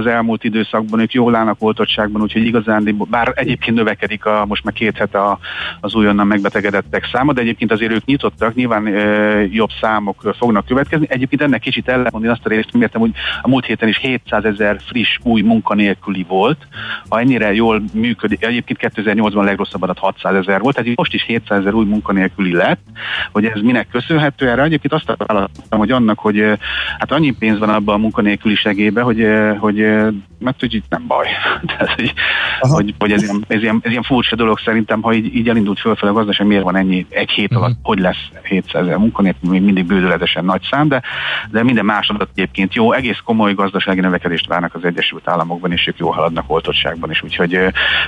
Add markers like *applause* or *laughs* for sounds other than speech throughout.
az elmúlt időszakban, ők jól állnak oltottságban, úgyhogy igazán, bár egyébként növekedik a, most már két hete a, az újonnan megbetegedettek száma, de egyébként azért ők nyitottak, nyilván e, jobb számok fognak következni. Egyébként ennek kicsit ellenmondani azt a részt, értem, hogy a múlt héten is 700 ezer friss új munkanélküli volt. Ha ennyire jól működik, egyébként 2008-ban a legrosszabb adat 600 ezer volt, tehát most is 700 ezer új munkanélküli lett, hogy ez minek köszönhető erre. Egyébként azt találtam, hogy annak, hogy hát annyi pénz van abban a munkanélküli segélybe, hogy, hogy mert hogy itt nem baj. *laughs* Tehát, hogy, hogy, hogy ez, ilyen, ez, ilyen, ez ilyen furcsa dolog szerintem, ha így, így elindult fölfele a gazdaság, miért van ennyi egy hét alatt, uh-huh. hogy lesz 700 ezer munkanélkül, még mindig bődöletesen nagy szám, de, de minden más adat egyébként jó, egész komoly gazdasági növekedést várnak az Egyesült Államokban, és ők jól haladnak oltottságban is, úgyhogy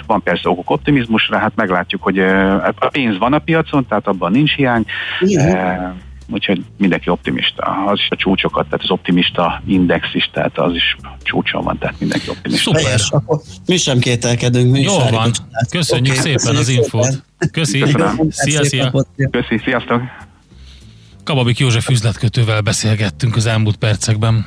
van persze okok optimizmusra, hát meglátjuk, hogy a pénz van a piacon, tehát abban nincs hiány. Uh-huh úgyhogy mindenki optimista. Az is a csúcsokat, tehát az optimista index is, tehát az is csúcson van, tehát mindenki optimista. Szuper. Mi sem kételkedünk. Mi Jó van. Köszönjük okay, szépen az infót. Köszi. Szia, szia. Köszi, sziasztok. Kababik József üzletkötővel beszélgettünk az elmúlt percekben.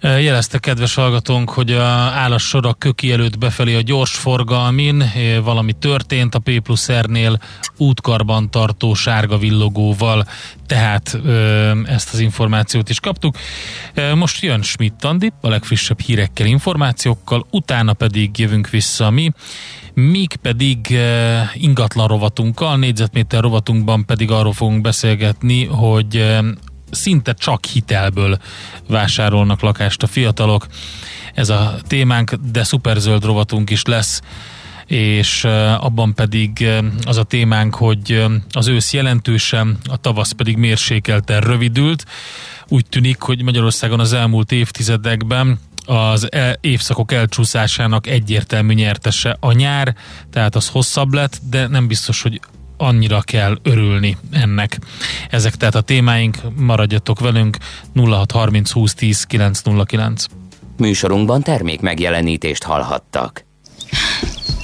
Jelezte kedves hallgatónk, hogy a áll sor a köki előtt befelé a gyors forgalmin, valami történt a P plusz R-nél útkarban tartó sárga villogóval, tehát ezt az információt is kaptuk. Most jön Schmidt Andi, a legfrissebb hírekkel, információkkal, utána pedig jövünk vissza mi, míg pedig ingatlan rovatunkkal, négyzetméter rovatunkban pedig arról fogunk beszélgetni, hogy szinte csak hitelből vásárolnak lakást a fiatalok. Ez a témánk, de szuperzöld rovatunk is lesz és abban pedig az a témánk, hogy az ősz jelentősen, a tavasz pedig mérsékelten rövidült. Úgy tűnik, hogy Magyarországon az elmúlt évtizedekben az e- évszakok elcsúszásának egyértelmű nyertese a nyár, tehát az hosszabb lett, de nem biztos, hogy annyira kell örülni ennek. Ezek tehát a témáink, maradjatok velünk 0630 20 10 909. Műsorunkban termék megjelenítést hallhattak.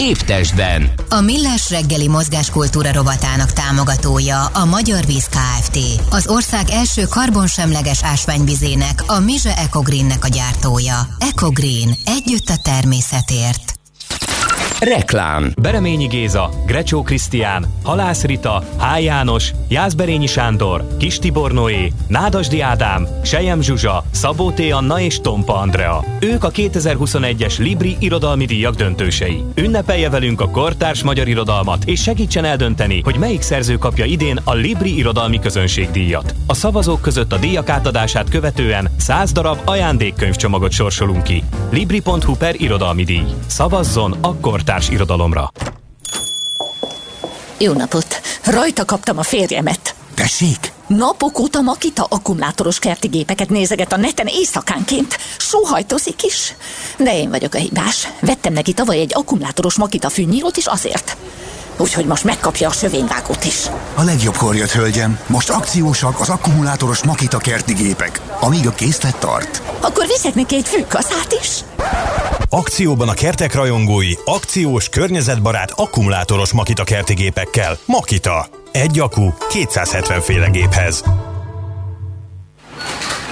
Épp testben. A Millás reggeli mozgáskultúra rovatának támogatója a Magyar Víz Kft. Az ország első karbonsemleges ásványvizének, a Mize Ecogreennek a gyártója. Ecogreen. Együtt a természetért. Reklám Bereményi Géza, Grecsó Krisztián, Halász Rita, H. János, Jászberényi Sándor, Kis Tibor Noé, Nádasdi Ádám, Sejem Zsuzsa, Szabó T. Anna és Tompa Andrea. Ők a 2021-es Libri irodalmi díjak döntősei. Ünnepelje velünk a kortárs magyar irodalmat, és segítsen eldönteni, hogy melyik szerző kapja idén a Libri irodalmi közönségdíjat. A szavazók között a díjak átadását követően 100 darab ajándékkönyvcsomagot sorsolunk ki. Libri.hu per irodalmi díj. Szavazzon a kortárs kortárs irodalomra. Jó napot! Rajta kaptam a férjemet. Tessék? Napok óta Makita akkumulátoros kerti gépeket nézeget a neten éjszakánként. Sóhajtozik is. De én vagyok a hibás. Vettem neki tavaly egy akkumulátoros Makita fűnyírót is azért. Úgyhogy most megkapja a sövényvágót is. A legjobbkor jött, hölgyem. Most akciósak az akkumulátoros Makita kerti gépek, amíg a készlet tart. Akkor viszek neki egy fűkaszát is. Akcióban a kertek rajongói, akciós, környezetbarát, akkumulátoros Makita kerti gépekkel. Makita. Egy akku 270 féle géphez.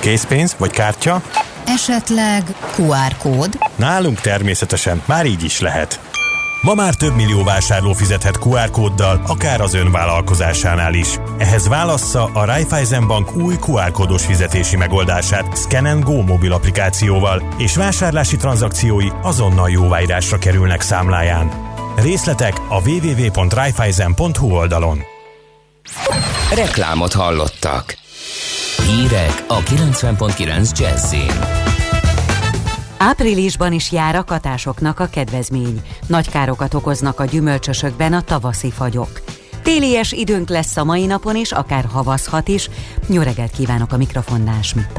Készpénz vagy kártya? Esetleg QR kód? Nálunk természetesen, már így is lehet. Ma már több millió vásárló fizethet QR kóddal, akár az ön vállalkozásánál is. Ehhez válassza a Raiffeisen Bank új QR kódos fizetési megoldását Scan Go mobil applikációval, és vásárlási tranzakciói azonnal jóváírásra kerülnek számláján. Részletek a www.raiffeisen.hu oldalon. Reklámot hallottak. Hírek a 90.9 Jazzin. Áprilisban is jár a katásoknak a kedvezmény. Nagy károkat okoznak a gyümölcsösökben a tavaszi fagyok. Télies időnk lesz a mai napon is, akár havazhat is. Jó reggelt kívánok a mikrofonnál, Schmidt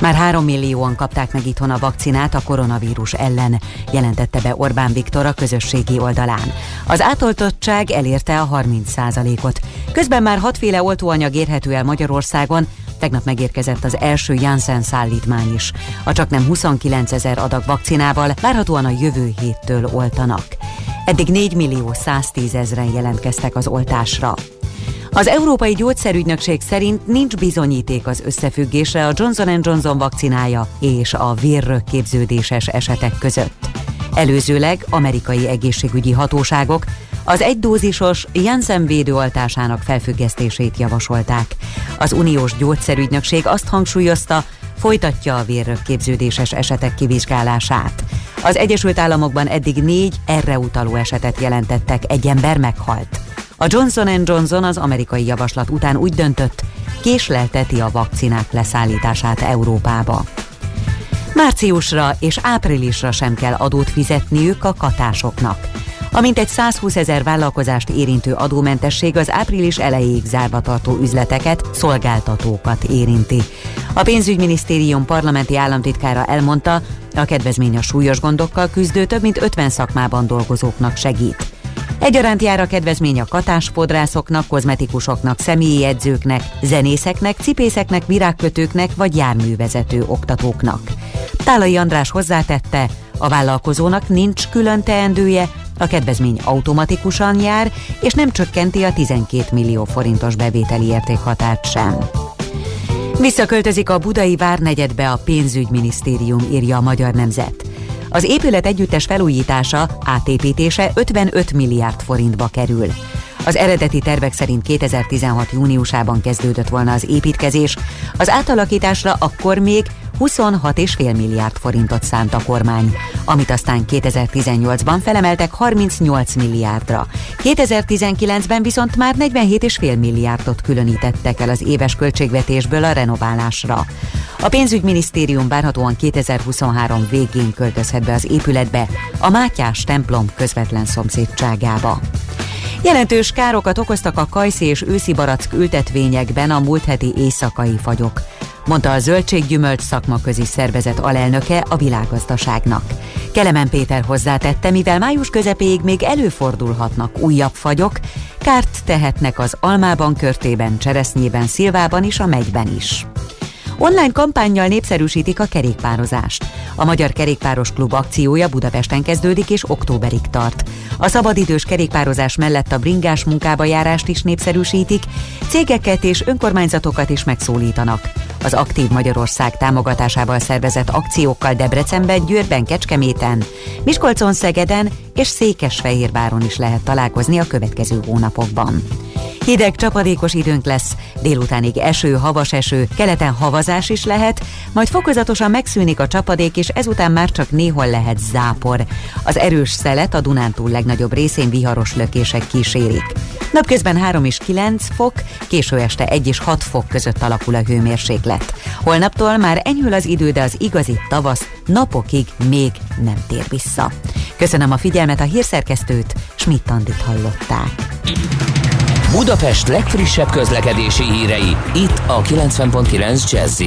Már három millióan kapták meg itthon a vakcinát a koronavírus ellen, jelentette be Orbán Viktor a közösségi oldalán. Az átoltottság elérte a 30%-ot. Közben már hatféle oltóanyag érhető el Magyarországon, Tegnap megérkezett az első Janssen szállítmány is. A csak nem 29 ezer adag vakcinával várhatóan a jövő héttől oltanak. Eddig 4 millió 110 ezeren jelentkeztek az oltásra. Az Európai Gyógyszerügynökség szerint nincs bizonyíték az összefüggésre a Johnson Johnson vakcinája és a vérrökképződéses esetek között. Előzőleg amerikai egészségügyi hatóságok az egydózisos Janssen védőoltásának felfüggesztését javasolták. Az uniós gyógyszerügynökség azt hangsúlyozta, folytatja a vérrökképződéses esetek kivizsgálását. Az Egyesült Államokban eddig négy erre utaló esetet jelentettek, egy ember meghalt. A Johnson Johnson az amerikai javaslat után úgy döntött, késlelteti a vakcinák leszállítását Európába. Márciusra és áprilisra sem kell adót fizetniük a katásoknak. A mintegy 120 ezer vállalkozást érintő adómentesség az április elejéig zárva tartó üzleteket, szolgáltatókat érinti. A pénzügyminisztérium parlamenti államtitkára elmondta, a kedvezmény a súlyos gondokkal küzdő több mint 50 szakmában dolgozóknak segít. Egyaránt jár a kedvezmény a katásfodrászoknak, kozmetikusoknak, személyi edzőknek, zenészeknek, cipészeknek, virágkötőknek vagy járművezető oktatóknak. Tálai András hozzátette, a vállalkozónak nincs külön teendője, a kedvezmény automatikusan jár, és nem csökkenti a 12 millió forintos bevételi értékhatárt sem. Visszaköltözik a budai várnegyedbe a pénzügyminisztérium, írja a Magyar Nemzet. Az épület együttes felújítása, átépítése 55 milliárd forintba kerül. Az eredeti tervek szerint 2016. júniusában kezdődött volna az építkezés, az átalakításra akkor még 26,5 milliárd forintot szánt a kormány, amit aztán 2018-ban felemeltek 38 milliárdra. 2019-ben viszont már 47,5 milliárdot különítettek el az éves költségvetésből a renoválásra. A pénzügyminisztérium várhatóan 2023 végén költözhet be az épületbe, a Mátyás templom közvetlen szomszédságába. Jelentős károkat okoztak a kajszi és őszi barack ültetvényekben a múlt heti éjszakai fagyok mondta a Zöldséggyümölcs szakmaközi szervezet alelnöke a világgazdaságnak. Kelemen Péter hozzátette, mivel május közepéig még előfordulhatnak újabb fagyok, kárt tehetnek az almában, körtében, cseresznyében, szilvában és a megyben is. Online kampányjal népszerűsítik a kerékpározást. A Magyar Kerékpáros Klub akciója Budapesten kezdődik és októberig tart. A szabadidős kerékpározás mellett a bringás munkába járást is népszerűsítik, cégeket és önkormányzatokat is megszólítanak. Az Aktív Magyarország támogatásával szervezett akciókkal Debrecenben, Győrben, Kecskeméten, Miskolcon, Szegeden és Székesfehérváron is lehet találkozni a következő hónapokban. Hideg, csapadékos időnk lesz, délutánig eső, havas eső, keleten havazás is lehet, majd fokozatosan megszűnik a csapadék, és ezután már csak néhol lehet zápor. Az erős szelet a Dunántúl legnagyobb részén viharos lökések kísérik. Napközben 3 és 9 fok, késő este 1 és 6 fok között alakul a hőmérséklet. Holnaptól már enyhül az idő, de az igazi tavasz napokig még nem tér vissza. Köszönöm a figyelmet a hírszerkesztőt, Schmidt-Tandit hallották. Budapest legfrissebb közlekedési hírei, itt a 90.9 jazz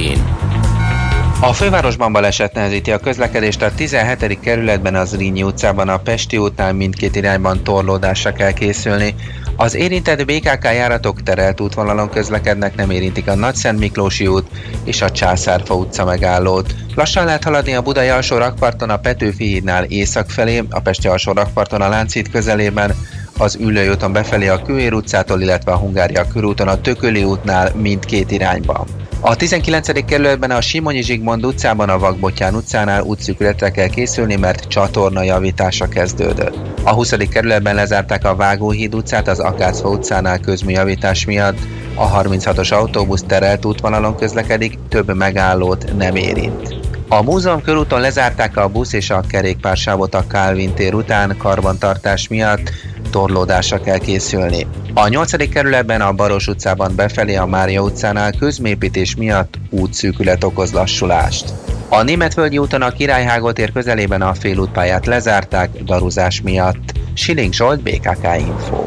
a fővárosban baleset nehezíti a közlekedést a 17. kerületben az Rínyi utcában a Pesti útnál mindkét irányban torlódásra kell készülni. Az érintett BKK járatok terelt útvonalon közlekednek, nem érintik a Nagyszent Miklósi út és a Császárfa utca megállót. Lassan lehet haladni a Budai alsó rakparton a Petőfi hídnál észak felé, a Pesti alsó rakparton a Láncít közelében, az Ülői úton befelé a Kőér utcától, illetve a Hungária körúton a Tököli útnál mindkét irányban. A 19. kerületben a Simonyi Zsigmond utcában a Vagbotyán utcánál útszűkületre kell készülni, mert csatorna javítása kezdődött. A 20. kerületben lezárták a Vágóhíd utcát az Akácfa utcánál közműjavítás miatt. A 36-os autóbusz terelt útvonalon közlekedik, több megállót nem érint. A múzeum körúton lezárták a busz és a kerékpársávot a Calvin tér után karbantartás miatt, torlódásra kell készülni. A 8. kerületben a Baros utcában befelé a Mária utcánál közmépítés miatt útszűkület okoz lassulást. A Németvölgyi úton a Királyhágó tér közelében a félútpályát lezárták daruzás miatt. Siling Zsolt, BKK Info.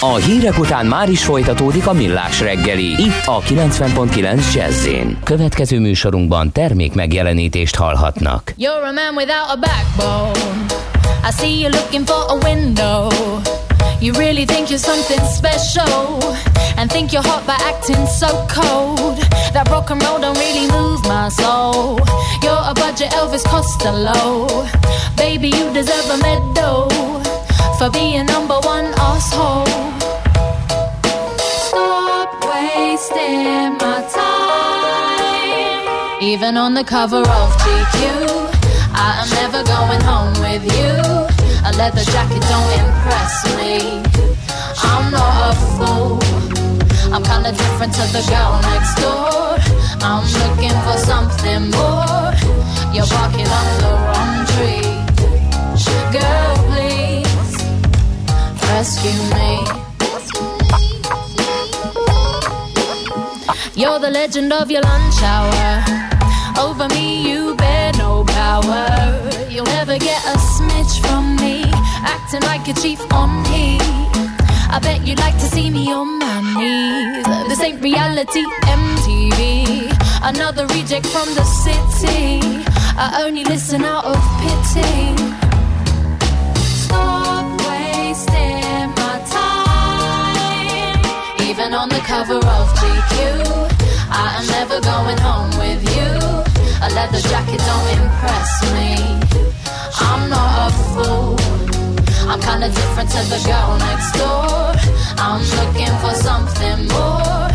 A hírek után már is folytatódik a millás reggeli. Itt a 90.9 jazz Következő műsorunkban termék megjelenítést hallhatnak. You're a man without a backbone. I see you looking for a window. You really think you're something special and think you're hot by acting so cold. That rock and roll don't really move my soul. You're a budget Elvis Costello. Baby, you deserve a medal for being number one asshole. Stop wasting my time. Even on the cover of GQ, I am never going home with you. A leather jacket don't impress me. I'm not a fool. I'm kinda different to the girl next door. I'm looking for something more. You're barking up the wrong tree. Girl, please rescue me. You're the legend of your lunch hour. Over me, you bear no power. You'll never get a smidge from me, acting like a chief on me. I bet you'd like to see me on my knees. This ain't reality, MTV. Another reject from the city. I only listen out of pity. Stop wasting my time. Even on the cover of GQ. I am never going home with you. A leather jacket don't impress me. I'm not a fool. I'm kinda different to the girl next door. I'm looking for something more.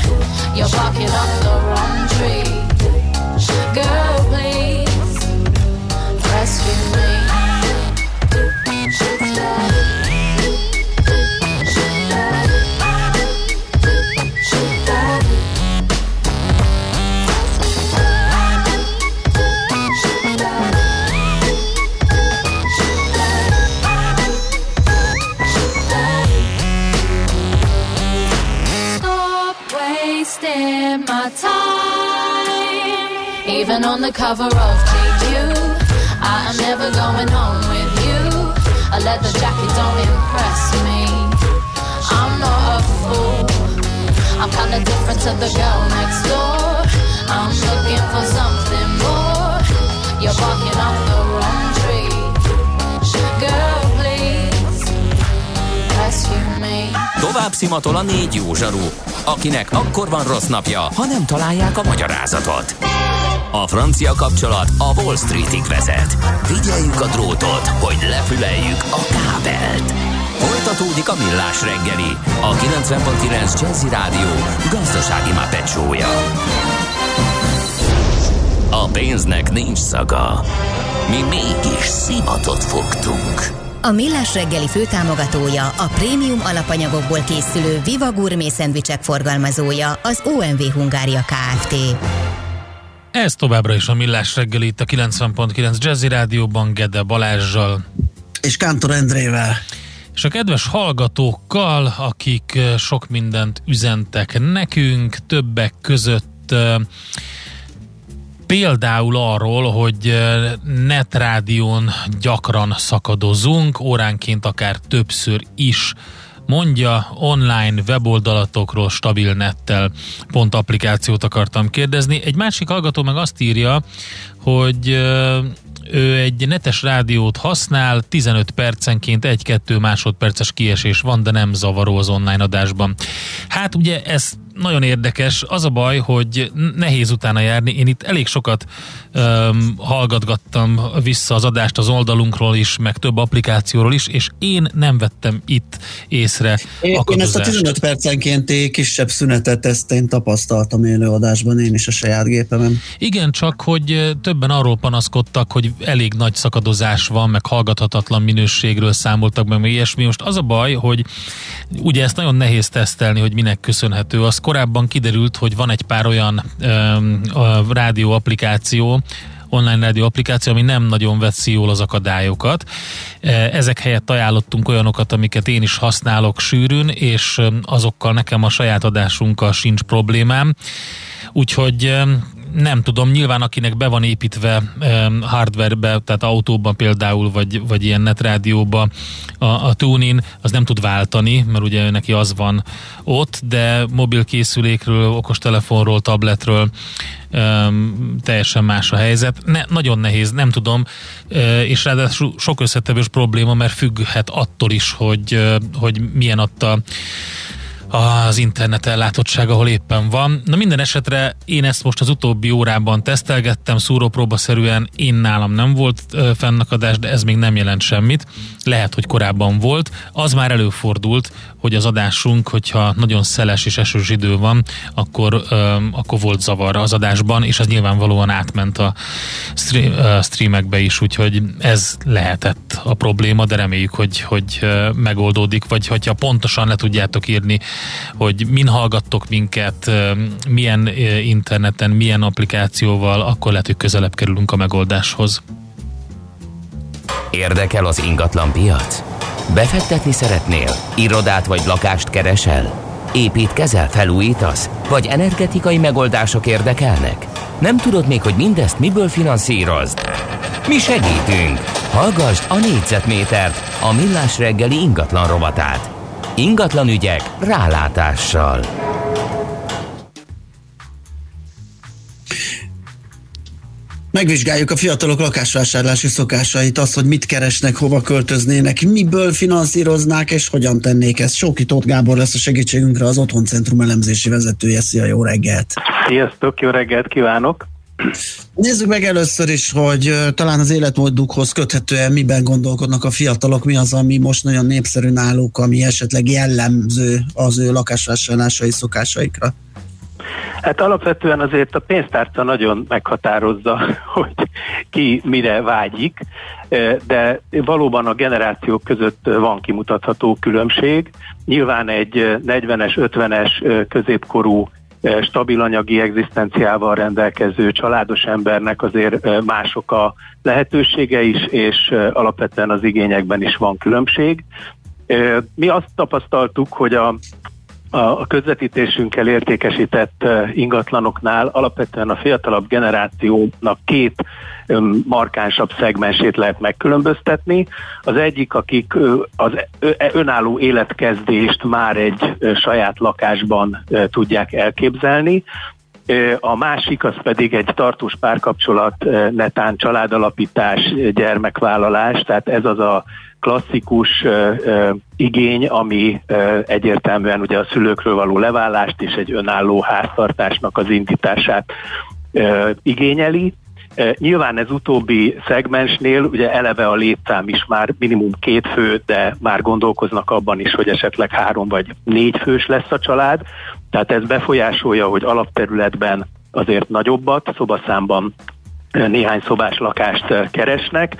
You're barking up the wrong tree. Girl, Even on the cover of GQ, I am never going home with you. A leather jacket don't impress me. I'm not a fool. I'm kinda different to the girl next door. I'm looking for something more. You're barking up the wrong tree. Girl, please rescue me. Tovább szimatol a négy jó zsaru, akinek akkor van rossz napja, ha nem találják a magyarázatot. A francia kapcsolat a Wall Streetig vezet. Figyeljük a drótot, hogy lefüleljük a kábelt. Folytatódik a millás reggeli, a 90.9 Jazzy Rádió gazdasági mapetsója. A pénznek nincs szaga. Mi mégis szimatot fogtunk. A Millás reggeli főtámogatója, a prémium alapanyagokból készülő Viva Gourmet szendvicsek forgalmazója, az OMV Hungária Kft. Ez továbbra is a Millás reggeli itt a 90.9 Jazzy Rádióban Gede Balázsjal. És Kántor Endrével. És a kedves hallgatókkal, akik sok mindent üzentek nekünk, többek között például arról, hogy netrádión gyakran szakadozunk, óránként akár többször is mondja, online weboldalatokról stabil nettel pont applikációt akartam kérdezni. Egy másik hallgató meg azt írja, hogy ő egy netes rádiót használ, 15 percenként 1-2 másodperces kiesés van, de nem zavaró az online adásban. Hát ugye ez nagyon érdekes. Az a baj, hogy nehéz utána járni. Én itt elég sokat um, hallgatgattam vissza az adást az oldalunkról is, meg több applikációról is, és én nem vettem itt észre Én, én ezt a 15 percenkénti kisebb szünetet, ezt én tapasztaltam élőadásban, én is a saját gépemen. Igen, csak hogy többen arról panaszkodtak, hogy elég nagy szakadozás van, meg hallgathatatlan minőségről számoltak meg, meg ilyesmi. Most az a baj, hogy ugye ezt nagyon nehéz tesztelni, hogy minek köszönhető. Az korábban kiderült, hogy van egy pár olyan rádió applikáció, online rádió applikáció, ami nem nagyon veszi jól az akadályokat. Ezek helyett ajánlottunk olyanokat, amiket én is használok sűrűn, és azokkal nekem a saját adásunkkal sincs problémám. Úgyhogy nem tudom, nyilván akinek be van építve hardwarebe, tehát autóban például, vagy, vagy ilyen netrádióba a, a tunin, az nem tud váltani, mert ugye neki az van ott, de mobilkészülékről, okostelefonról, tabletről um, teljesen más a helyzet. Ne, nagyon nehéz, nem tudom, uh, és ráadásul sok összetevős probléma, mert függhet attól is, hogy, uh, hogy milyen adta az internet ellátottság, ahol éppen van. Na minden esetre én ezt most az utóbbi órában tesztelgettem, szúrópróbaszerűen én nálam nem volt fennakadás, de ez még nem jelent semmit. Lehet, hogy korábban volt. Az már előfordult, hogy az adásunk, hogyha nagyon szeles és esős idő van, akkor, öm, akkor volt zavar az adásban, és az nyilvánvalóan átment a streamekbe is, úgyhogy ez lehetett a probléma, de reméljük, hogy, hogy megoldódik, vagy hogyha pontosan le tudjátok írni, hogy min hallgattok minket, milyen interneten, milyen applikációval, akkor lehet, hogy közelebb kerülünk a megoldáshoz. Érdekel az ingatlan piac? Befektetni szeretnél? Irodát vagy lakást keresel? Építkezel, felújítasz? Vagy energetikai megoldások érdekelnek? Nem tudod még, hogy mindezt miből finanszírozd? Mi segítünk! Hallgassd a négyzetmétert, a millás reggeli ingatlan rovatát. Ingatlan ügyek rálátással. Megvizsgáljuk a fiatalok lakásvásárlási szokásait, azt, hogy mit keresnek, hova költöznének, miből finanszíroznák, és hogyan tennék ezt. Sóki Tóth Gábor lesz a segítségünkre az Otthoncentrum elemzési vezetője. Szia, jó reggelt! Sziasztok, jó reggelt kívánok! Nézzük meg először is, hogy talán az életmódukhoz köthetően miben gondolkodnak a fiatalok, mi az, ami most nagyon népszerű náluk, ami esetleg jellemző az ő lakásvásárlásai szokásaikra. Hát alapvetően azért a pénztárca nagyon meghatározza, *laughs* hogy ki mire vágyik, de valóban a generációk között van kimutatható különbség. Nyilván egy 40-es, 50-es középkorú stabil anyagi egzisztenciával rendelkező családos embernek azért mások a lehetősége is, és alapvetően az igényekben is van különbség. Mi azt tapasztaltuk, hogy a a közvetítésünkkel értékesített ingatlanoknál alapvetően a fiatalabb generációnak két markánsabb szegmensét lehet megkülönböztetni. Az egyik, akik az önálló életkezdést már egy saját lakásban tudják elképzelni, a másik az pedig egy tartós párkapcsolat, netán családalapítás, gyermekvállalás, tehát ez az a klasszikus igény, ami egyértelműen ugye a szülőkről való leválást és egy önálló háztartásnak az indítását uh, igényeli. Nyilván ez utóbbi szegmensnél ugye eleve a létszám is már minimum két fő, de már gondolkoznak abban is, hogy esetleg három vagy négy fős lesz a család. Tehát ez befolyásolja, hogy alapterületben azért nagyobbat, szobaszámban néhány szobás lakást keresnek,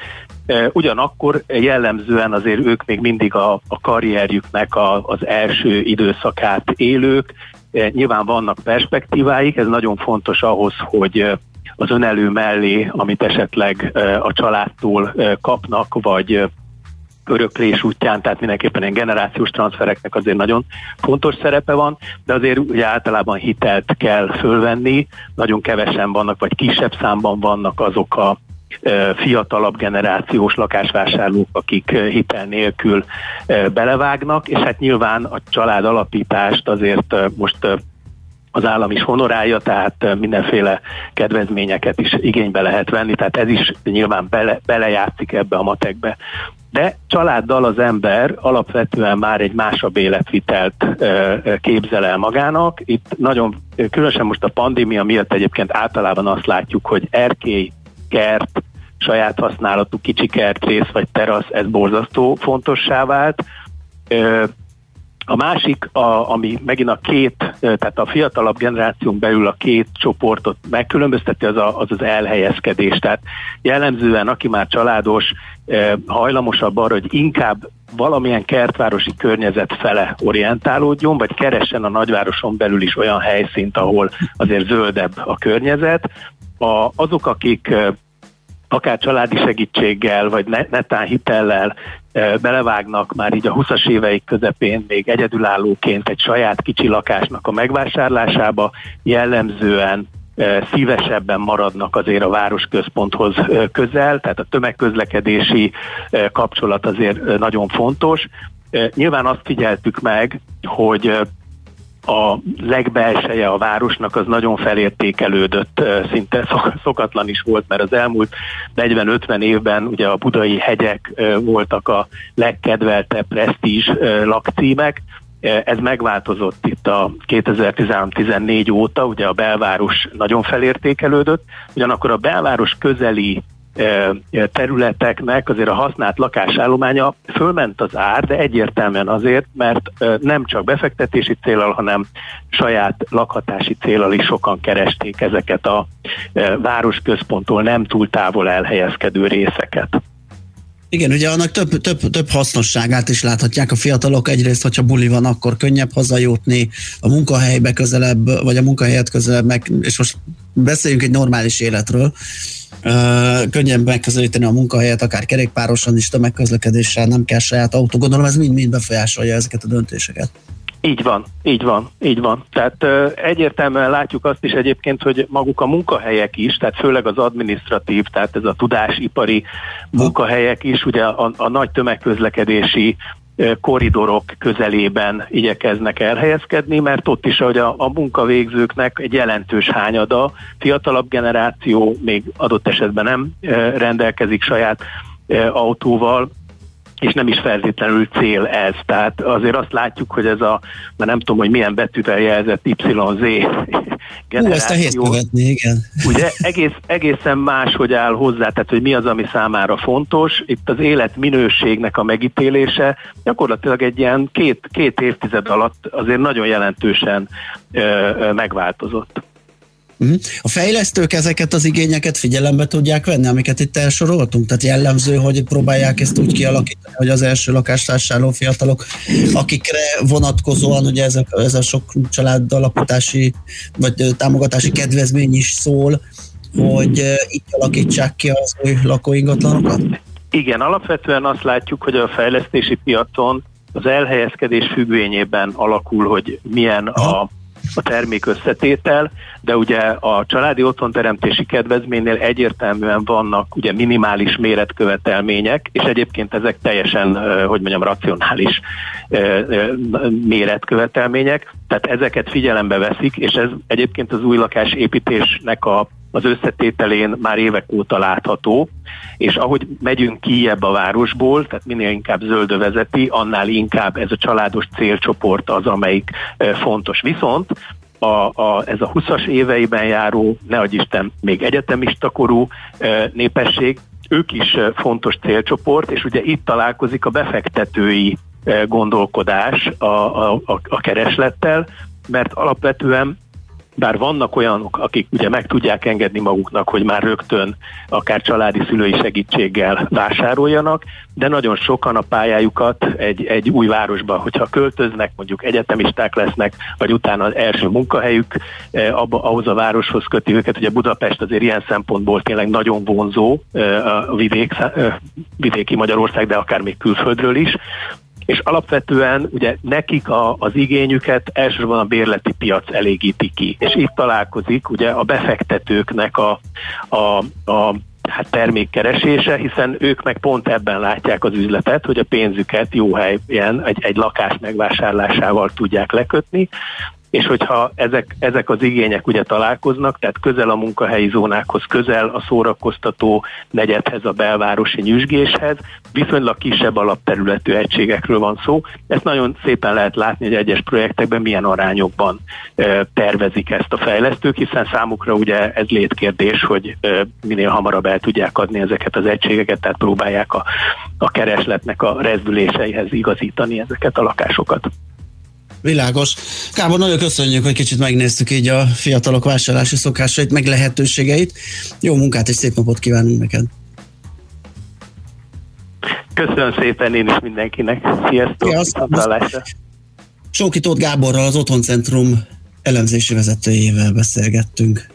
Ugyanakkor jellemzően azért ők még mindig a, a karrierjüknek a, az első időszakát élők, nyilván vannak perspektíváik, ez nagyon fontos ahhoz, hogy az önelő mellé, amit esetleg a családtól kapnak, vagy öröklés útján, tehát mindenképpen ilyen generációs transfereknek azért nagyon fontos szerepe van, de azért ugye általában hitelt kell fölvenni, nagyon kevesen vannak, vagy kisebb számban vannak azok a fiatalabb generációs lakásvásárlók, akik hitel nélkül belevágnak, és hát nyilván a család alapítást azért most az állam is honorálja, tehát mindenféle kedvezményeket is igénybe lehet venni, tehát ez is nyilván bele, belejátszik ebbe a matekbe. De családdal az ember alapvetően már egy másabb életvitelt képzel el magának. Itt nagyon, különösen most a pandémia miatt egyébként általában azt látjuk, hogy erkély kert, saját használatú kicsi kertrész vagy terasz, ez borzasztó fontossá vált. A másik, a, ami megint a két, tehát a fiatalabb generáción belül a két csoportot megkülönbözteti, az a, az, az elhelyezkedés. Tehát jellemzően, aki már családos, hajlamosabb arra, hogy inkább valamilyen kertvárosi környezet fele orientálódjon, vagy keressen a nagyvároson belül is olyan helyszínt, ahol azért zöldebb a környezet. A, azok, akik akár családi segítséggel, vagy netán hitellel belevágnak már így a 20-as éveik közepén még egyedülállóként egy saját kicsi lakásnak a megvásárlásába, jellemzően szívesebben maradnak azért a városközponthoz közel, tehát a tömegközlekedési kapcsolat azért nagyon fontos. Nyilván azt figyeltük meg, hogy a legbelseje a városnak az nagyon felértékelődött, szinte *laughs* szokatlan is volt, mert az elmúlt 40-50 évben ugye a budai hegyek voltak a legkedveltebb presztízs lakcímek, ez megváltozott itt a 2013-14 óta, ugye a belváros nagyon felértékelődött, ugyanakkor a belváros közeli területeknek azért a használt lakásállománya fölment az ár, de egyértelműen azért, mert nem csak befektetési célral, hanem saját lakhatási célral is sokan keresték ezeket a városközponttól nem túl távol elhelyezkedő részeket. Igen, ugye annak több, több, több hasznosságát is láthatják a fiatalok. Egyrészt, hogyha buli van, akkor könnyebb hazajutni, a munkahelybe közelebb, vagy a munkahelyet közelebb, meg, és most beszéljünk egy normális életről, könnyebb megközelíteni a munkahelyet, akár kerékpárosan is, tömegközlekedéssel, nem kell saját autó. Gondolom ez mind-mind befolyásolja ezeket a döntéseket. Így van, így van, így van. Tehát ö, egyértelműen látjuk azt is egyébként, hogy maguk a munkahelyek is, tehát főleg az administratív, tehát ez a tudásipari munkahelyek is, ugye a, a nagy tömegközlekedési koridorok közelében igyekeznek elhelyezkedni, mert ott is, hogy a, a munkavégzőknek egy jelentős hányada, fiatalabb generáció még adott esetben nem rendelkezik saját autóval, és nem is feltétlenül cél ez. Tehát azért azt látjuk, hogy ez a, már nem tudom, hogy milyen betűvel jelzett YZ generáció. Hú, ezt követni, igen. Ugye egész, egészen más, hogy áll hozzá, tehát hogy mi az, ami számára fontos. Itt az életminőségnek a megítélése gyakorlatilag egy ilyen két, két évtized alatt azért nagyon jelentősen ö, ö, megváltozott. Mhm. A fejlesztők ezeket az igényeket figyelembe tudják venni, amiket itt elsoroltunk? Tehát jellemző, hogy próbálják ezt úgy kialakítani, hogy az első lakástársáló fiatalok, akikre vonatkozóan ugye ez a, ez a sok család alapítási vagy támogatási kedvezmény is szól, hogy így alakítsák ki az új lakóingatlanokat? Igen, alapvetően azt látjuk, hogy a fejlesztési piacon az elhelyezkedés függvényében alakul, hogy milyen a a termék összetétel, de ugye a családi otthonteremtési kedvezménynél egyértelműen vannak ugye minimális méretkövetelmények, és egyébként ezek teljesen, hogy mondjam, racionális méretkövetelmények, tehát ezeket figyelembe veszik, és ez egyébként az új lakás építésnek a az összetételén már évek óta látható, és ahogy megyünk kijebb a városból, tehát minél inkább zöldövezeti, annál inkább ez a családos célcsoport az, amelyik fontos. Viszont a, a, ez a 20-as éveiben járó, ne Isten, még egyetemista korú e, népesség, ők is fontos célcsoport, és ugye itt találkozik a befektetői gondolkodás a, a, a kereslettel, mert alapvetően bár vannak olyanok, akik ugye meg tudják engedni maguknak, hogy már rögtön akár családi szülői segítséggel vásároljanak, de nagyon sokan a pályájukat egy, egy új városba, hogyha költöznek, mondjuk egyetemisták lesznek, vagy utána az első munkahelyük eh, abba, ahhoz a városhoz köti őket. Ugye Budapest azért ilyen szempontból tényleg nagyon vonzó eh, a vidék, eh, vidéki Magyarország, de akár még külföldről is és alapvetően ugye nekik a, az igényüket elsősorban a bérleti piac elégíti ki, és itt találkozik ugye a befektetőknek a, a, a hát termékkeresése, hiszen ők meg pont ebben látják az üzletet, hogy a pénzüket jó helyen egy, egy lakás megvásárlásával tudják lekötni, és hogyha ezek, ezek az igények ugye találkoznak, tehát közel a munkahelyi zónákhoz, közel a szórakoztató negyedhez, a belvárosi nyüzsgéshez, viszonylag kisebb alapterületű egységekről van szó. Ezt nagyon szépen lehet látni, hogy egyes projektekben milyen arányokban tervezik ezt a fejlesztők, hiszen számukra ugye ez létkérdés, hogy minél hamarabb el tudják adni ezeket az egységeket, tehát próbálják a, a keresletnek a rezdüléseihez igazítani ezeket a lakásokat. Világos. Kábor, nagyon köszönjük, hogy kicsit megnéztük így a fiatalok vásárlási szokásait, meg lehetőségeit. Jó munkát és szép napot kívánunk neked! Köszönöm szépen én is mindenkinek. Sziasztok! Sziasztok. Sóki Tóth Gáborral, az Otthoncentrum elemzési vezetőjével beszélgettünk.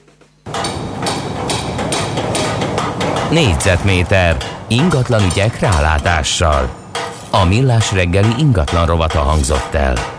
Négyzetméter ingatlan ügyek rálátással. A millás reggeli ingatlan rovata hangzott el.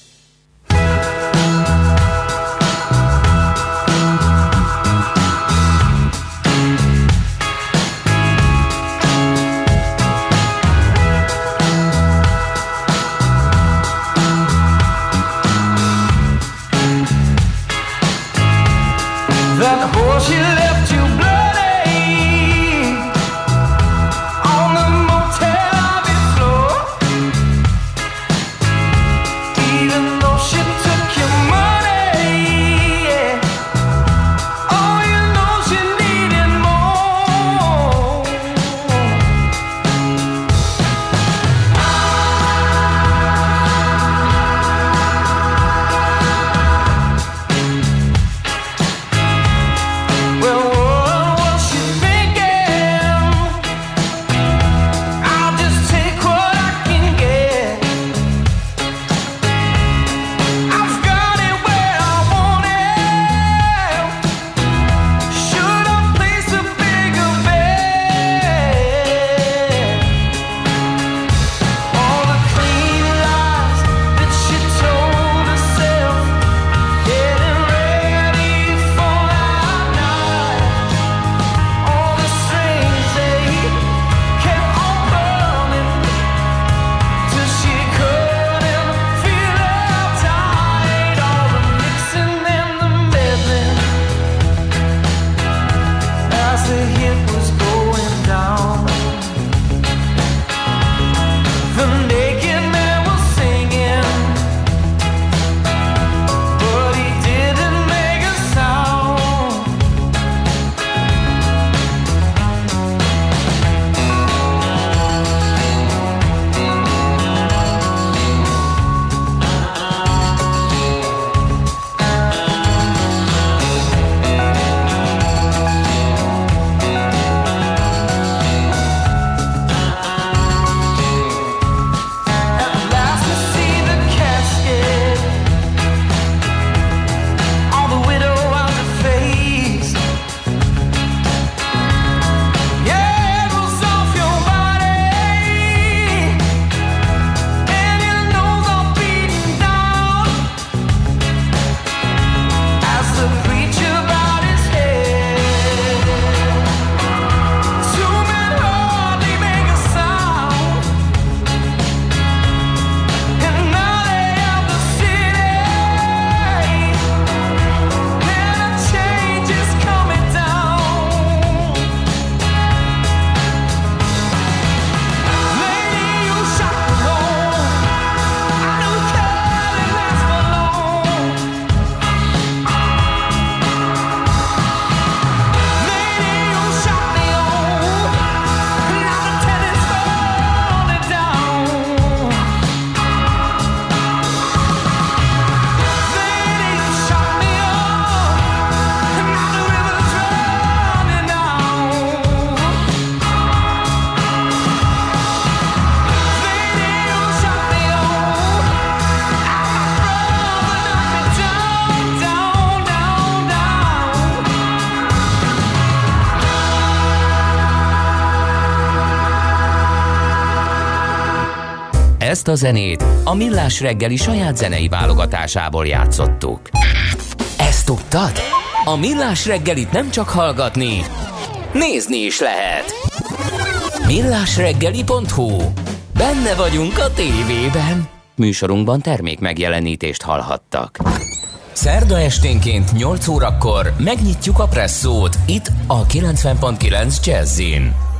Ezt a zenét a Millás reggeli saját zenei válogatásából játszottuk. Ezt tudtad? A Millás reggelit nem csak hallgatni, nézni is lehet. Millásreggeli.hu Benne vagyunk a tévében. Műsorunkban termék megjelenítést hallhattak. Szerda esténként 8 órakor megnyitjuk a presszót itt a 90.9 Jazzin.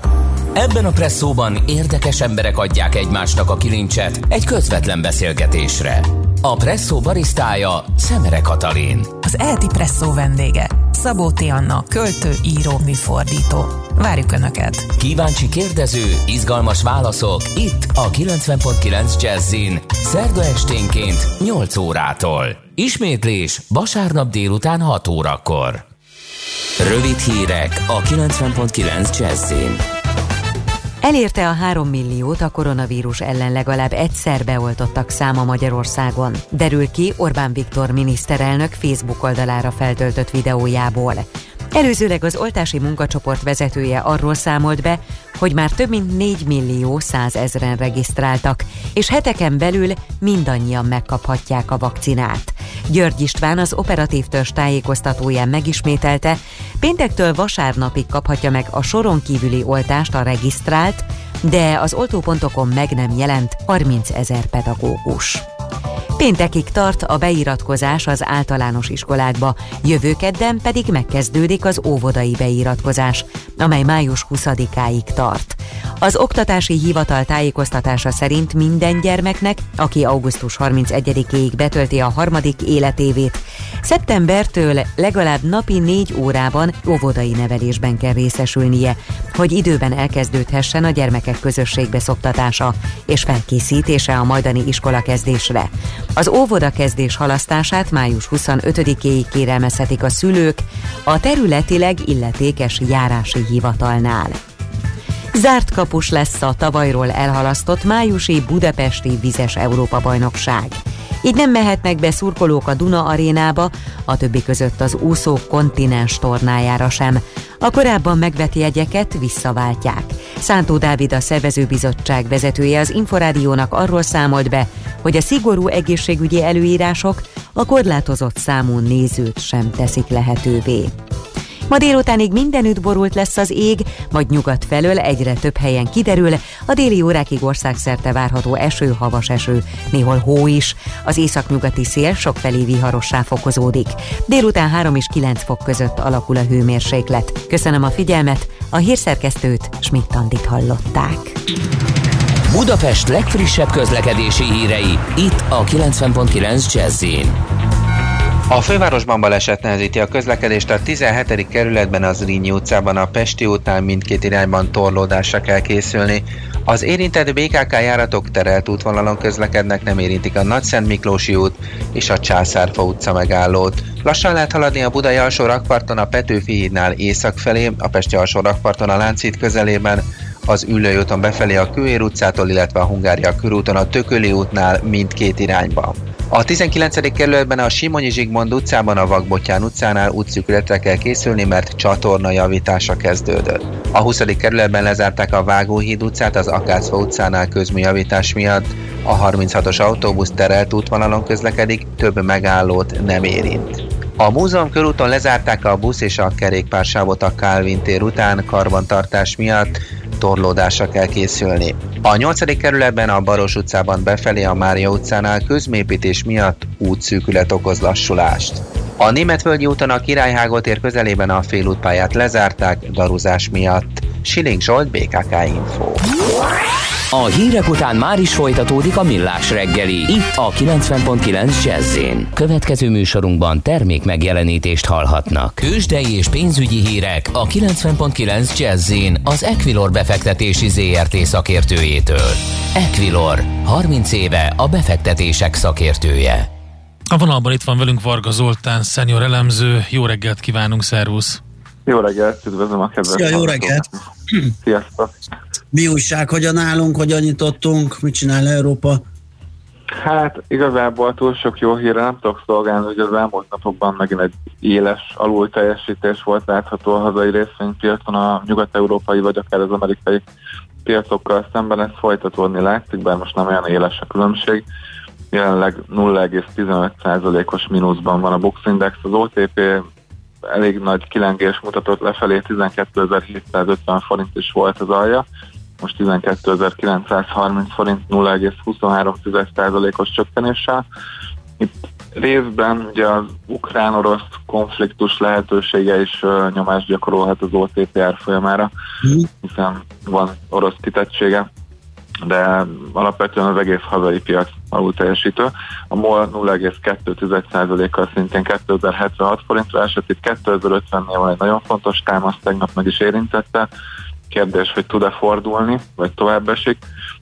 Ebben a presszóban érdekes emberek adják egymásnak a kilincset egy közvetlen beszélgetésre. A presszó barisztája Szemere Katalin. Az Elti Presszó vendége, Szabó. Anna, költő, író, műfordító. Várjuk Önöket! Kíváncsi kérdező, izgalmas válaszok itt a 90.9 Jazzin. Szerda esténként 8 órától. Ismétlés vasárnap délután 6 órakor. Rövid hírek a 90.9 Jazzin. Elérte a 3 milliót a koronavírus ellen legalább egyszer beoltottak száma Magyarországon. Derül ki Orbán Viktor miniszterelnök Facebook oldalára feltöltött videójából. Előzőleg az oltási munkacsoport vezetője arról számolt be, hogy már több mint 4 millió 100 ezeren regisztráltak, és heteken belül mindannyian megkaphatják a vakcinát. György István az operatív törzs tájékoztatóján megismételte, péntektől vasárnapig kaphatja meg a soron kívüli oltást a regisztrált, de az oltópontokon meg nem jelent 30 ezer pedagógus. Péntekig tart a beiratkozás az általános iskolákba, jövő kedden pedig megkezdődik az óvodai beiratkozás, amely május 20-áig tart. Az oktatási hivatal tájékoztatása szerint minden gyermeknek, aki augusztus 31-ig betölti a harmadik életévét, szeptembertől legalább napi négy órában óvodai nevelésben kell részesülnie, hogy időben elkezdődhessen a gyermekek közösségbe szoktatása és felkészítése a majdani iskola kezdésre. Az óvoda kezdés halasztását május 25-éig kérelmezhetik a szülők a területileg illetékes járási hivatalnál. Zárt kapus lesz a tavalyról elhalasztott májusi budapesti vizes Európa-bajnokság. Így nem mehetnek be szurkolók a Duna arénába, a többi között az úszó kontinens tornájára sem. A korábban megvett jegyeket visszaváltják. Szántó Dávid a szervezőbizottság vezetője az Inforádiónak arról számolt be, hogy a szigorú egészségügyi előírások a korlátozott számú nézőt sem teszik lehetővé. Ma délutánig mindenütt borult lesz az ég, majd nyugat felől egyre több helyen kiderül, a déli órákig országszerte várható eső, havas eső, néhol hó is. Az északnyugati szél sokfelé viharossá fokozódik. Délután 3 és 9 fok között alakul a hőmérséklet. Köszönöm a figyelmet, a hírszerkesztőt Schmidt-Tandit hallották. Budapest legfrissebb közlekedési hírei, itt a 90.9 jazz A fővárosban baleset nehezíti a közlekedést a 17. kerületben az Rínyi utcában a Pesti útnál mindkét irányban torlódásra kell készülni. Az érintett BKK járatok terelt útvonalon közlekednek, nem érintik a Nagyszent Miklósi út és a Császárfa utca megállót. Lassan lehet haladni a Budai alsó rakparton a Petőfi hídnál észak felé, a Pesti alsó rakparton a Láncít közelében, az Üllői úton befelé a Kőér utcától, illetve a Hungária körúton a Tököli útnál mindkét irányba. A 19. kerületben a Simonyi Zsigmond utcában a Vagbotyán utcánál útszűkületre kell készülni, mert csatorna javítása kezdődött. A 20. kerületben lezárták a Vágóhíd utcát az Akácfa utcánál közműjavítás miatt. A 36-os autóbusz terelt útvonalon közlekedik, több megállót nem érint. A múzeum körúton lezárták a busz és a kerékpársávot a Kálvin tér után karbantartás miatt, torlódásra kell készülni. A 8. kerületben a Baros utcában befelé a Mária utcánál közmépítés miatt útszűkület okoz lassulást. A Németvölgyi úton a Királyhágó tér közelében a félútpályát lezárták daruzás miatt. Siling Zsolt, BKK Info. A hírek után már is folytatódik a millás reggeli, itt a 90.9 jazz Következő műsorunkban termék megjelenítést hallhatnak. Kősdei és pénzügyi hírek a 90.9 jazz az Equilor befektetési ZRT szakértőjétől. Equilor, 30 éve a befektetések szakértője. A vonalban itt van velünk Varga Zoltán, szenior elemző. Jó reggelt kívánunk, szervusz! Jó reggelt, üdvözlöm a kedves Szia, jó reggelt! Sziasztok! Mi újság, hogyan állunk, hogyan nyitottunk, mit csinál Európa? Hát igazából túl sok jó hírre nem tudok szolgálni, hogy az elmúlt napokban megint egy éles alul teljesítés volt látható a hazai részvénypiacon a nyugat-európai vagy akár az amerikai piacokkal szemben ez folytatódni látszik, bár most nem olyan éles a különbség. Jelenleg 0,15%-os mínuszban van a Bux Index, az OTP elég nagy kilengés mutatott lefelé, 12.750 forint is volt az alja, most 12.930 forint 0,23%-os csökkenéssel. Itt részben ugye az ukrán-orosz konfliktus lehetősége is uh, nyomást gyakorolhat az OTP árfolyamára, hiszen van orosz kitettsége, de alapvetően az egész hazai piac alul teljesítő. A MOL 0,2%-kal szintén 2076 forintra esett, itt 2050-nél van egy nagyon fontos támasz, tegnap meg is érintette. Kérdés, hogy tud-e fordulni, vagy tovább esik.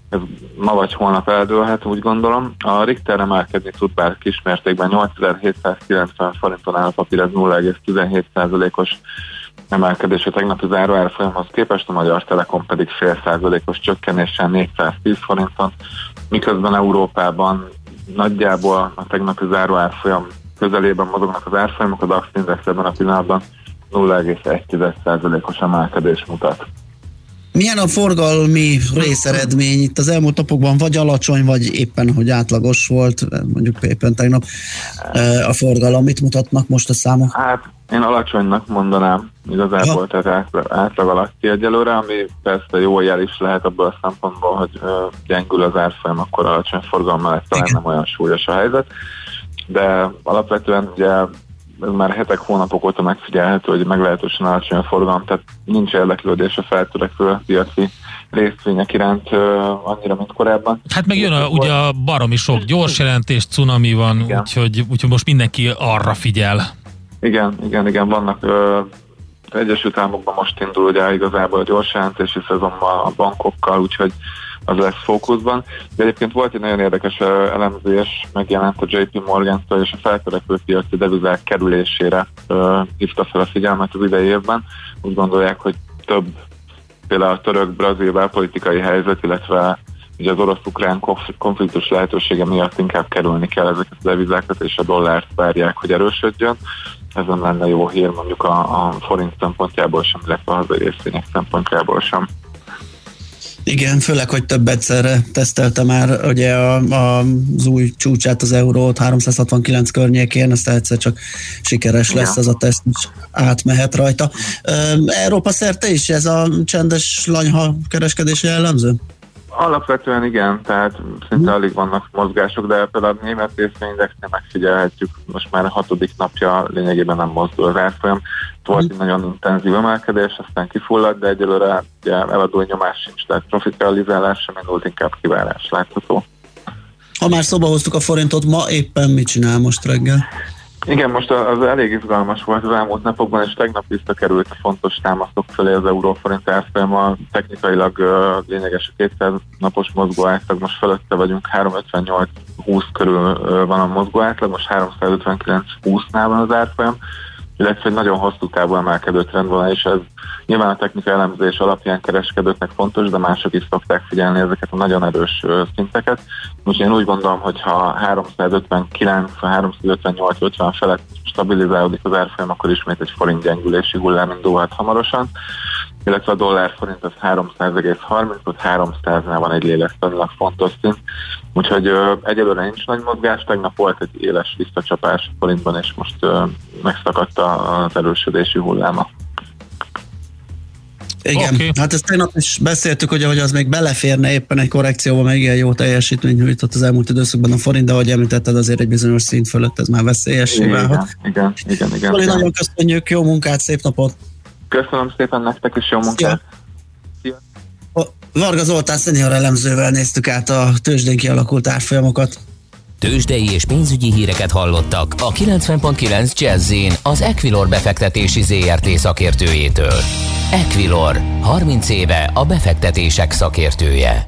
Ez ma vagy holnap eldőlhet, úgy gondolom. A Richter emelkedni tud bár kismértékben 8790 forinton áll a papír, ez 0,17%-os emelkedés a tegnapi záró árfolyamhoz képest, a Magyar Telekom pedig fél százalékos csökkenéssel 410 forinton, miközben Európában nagyjából a tegnapi záró árfolyam közelében mozognak az árfolyamok, az DAX index ebben a pillanatban 0,1%-os emelkedés mutat. Milyen a forgalmi részeredmény? Itt az elmúlt napokban vagy alacsony, vagy éppen, hogy átlagos volt, mondjuk éppen tegnap a forgalom. Mit mutatnak most a számok? Hát én alacsonynak mondanám, igazából, tehát átlag, átlag alatti egyelőre, ami persze jó jel is lehet abból a szempontból, hogy ö, gyengül az árfolyam, akkor alacsony forgalom mellett talán nem olyan súlyos a helyzet, de alapvetően ugye ez már hetek, hónapok óta megfigyelhető, hogy meglehetősen alacsony a forgalom, tehát nincs érdeklődés a feltörekvő piaci részvények iránt ö, annyira, mint korábban. Hát meg jön a, ugye a baromi sok gyors jelentés, cunami van, úgyhogy, úgyhogy most mindenki arra figyel. Igen, igen, igen, vannak az Egyesült Államokban most indul ugye igazából a gyors jelentési szezonban a bankokkal, úgyhogy az lesz fókuszban. De egyébként volt egy nagyon érdekes elemzés, megjelent a JP Morgan-től, és a feltörekvő piaci devizák kerülésére hívta fel a figyelmet az idei évben. Úgy gondolják, hogy több például a török-brazil belpolitikai helyzet, illetve ugye az orosz-ukrán konf- konfliktus lehetősége miatt inkább kerülni kell ezeket a devizákat, és a dollárt várják, hogy erősödjön. Ezen lenne jó hír mondjuk a, a forint szempontjából sem, illetve a hazai részvények szempontjából sem. Igen, főleg, hogy több egyszerre tesztelte már ugye a, a, az új csúcsát, az eurót 369 környékén, aztán egyszer csak sikeres lesz az a teszt, és átmehet rajta. Európa szerte is ez a csendes lanyha kereskedése jellemző? Alapvetően igen, tehát szinte alig vannak mozgások, de például a német részvényindexnél megfigyelhetjük, most már a hatodik napja lényegében nem mozdul az árfolyam. Volt egy nagyon intenzív emelkedés, aztán kifulladt, de egyelőre ugye eladói nyomás sincs, tehát profitrealizálás sem indult, inkább kivárás látható. Ha már szóba hoztuk a forintot, ma éppen mit csinál most reggel? Igen, most az elég izgalmas volt az elmúlt napokban, és tegnap visszakerült fontos támaszok felé az euróforint árfolyama. Technikailag uh, lényeges a 200 napos mozgó átlag, most fölötte vagyunk, 358-20 körül uh, van a mozgó átlag, most 359-20-nál van az árfolyam, illetve egy nagyon hosszú távú emelkedő trend van, és ez nyilván a technikai elemzés alapján kereskedőknek fontos, de mások is szokták figyelni ezeket a nagyon erős szinteket. Most én úgy gondolom, hogy ha 359, 358-50 felett stabilizálódik az árfolyam, akkor ismét egy forint gyengülési hullám indulhat hamarosan, illetve a dollár forint az 300,30, ott 300-nál van egy lélektanilag fontos szint, úgyhogy ö, egyelőre nincs nagy mozgás, tegnap volt egy éles visszacsapás forintban, és most ö, megszakadt az erősödési hulláma. Igen, okay. hát ezt tegnap is beszéltük, hogy, hogy az még beleférne éppen egy korrekcióba, meg ilyen jó teljesítmény nyújtott az elmúlt időszakban a forint, de ahogy említetted, azért egy bizonyos szint fölött ez már veszélyessé Igen, válhat. igen, igen, igen. Zoli, igen. nagyon köszönjük, jó munkát, szép napot! Köszönöm szépen nektek is jó munkát! Varga Zoltán szenior elemzővel néztük át a tőzsdén kialakult árfolyamokat. Tőzsdei és pénzügyi híreket hallottak a 90.9 jazz az Equilor befektetési ZRT szakértőjétől. Equilor, 30 éve a befektetések szakértője.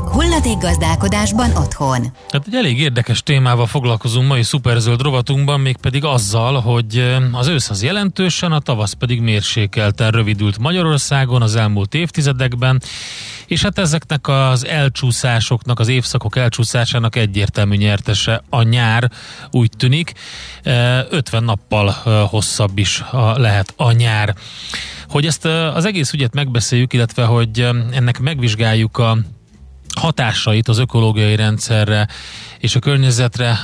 Hulladékgazdálkodásban otthon. Hát egy elég érdekes témával foglalkozunk mai szuperzöld rovatunkban, mégpedig azzal, hogy az ősz az jelentősen, a tavasz pedig mérsékelten rövidült Magyarországon az elmúlt évtizedekben, és hát ezeknek az elcsúszásoknak, az évszakok elcsúszásának egyértelmű nyertese a nyár, úgy tűnik. Eh, 50 nappal hosszabb is lehet a nyár. Hogy ezt az egész ügyet megbeszéljük, illetve hogy ennek megvizsgáljuk a hatásait az ökológiai rendszerre és a környezetre,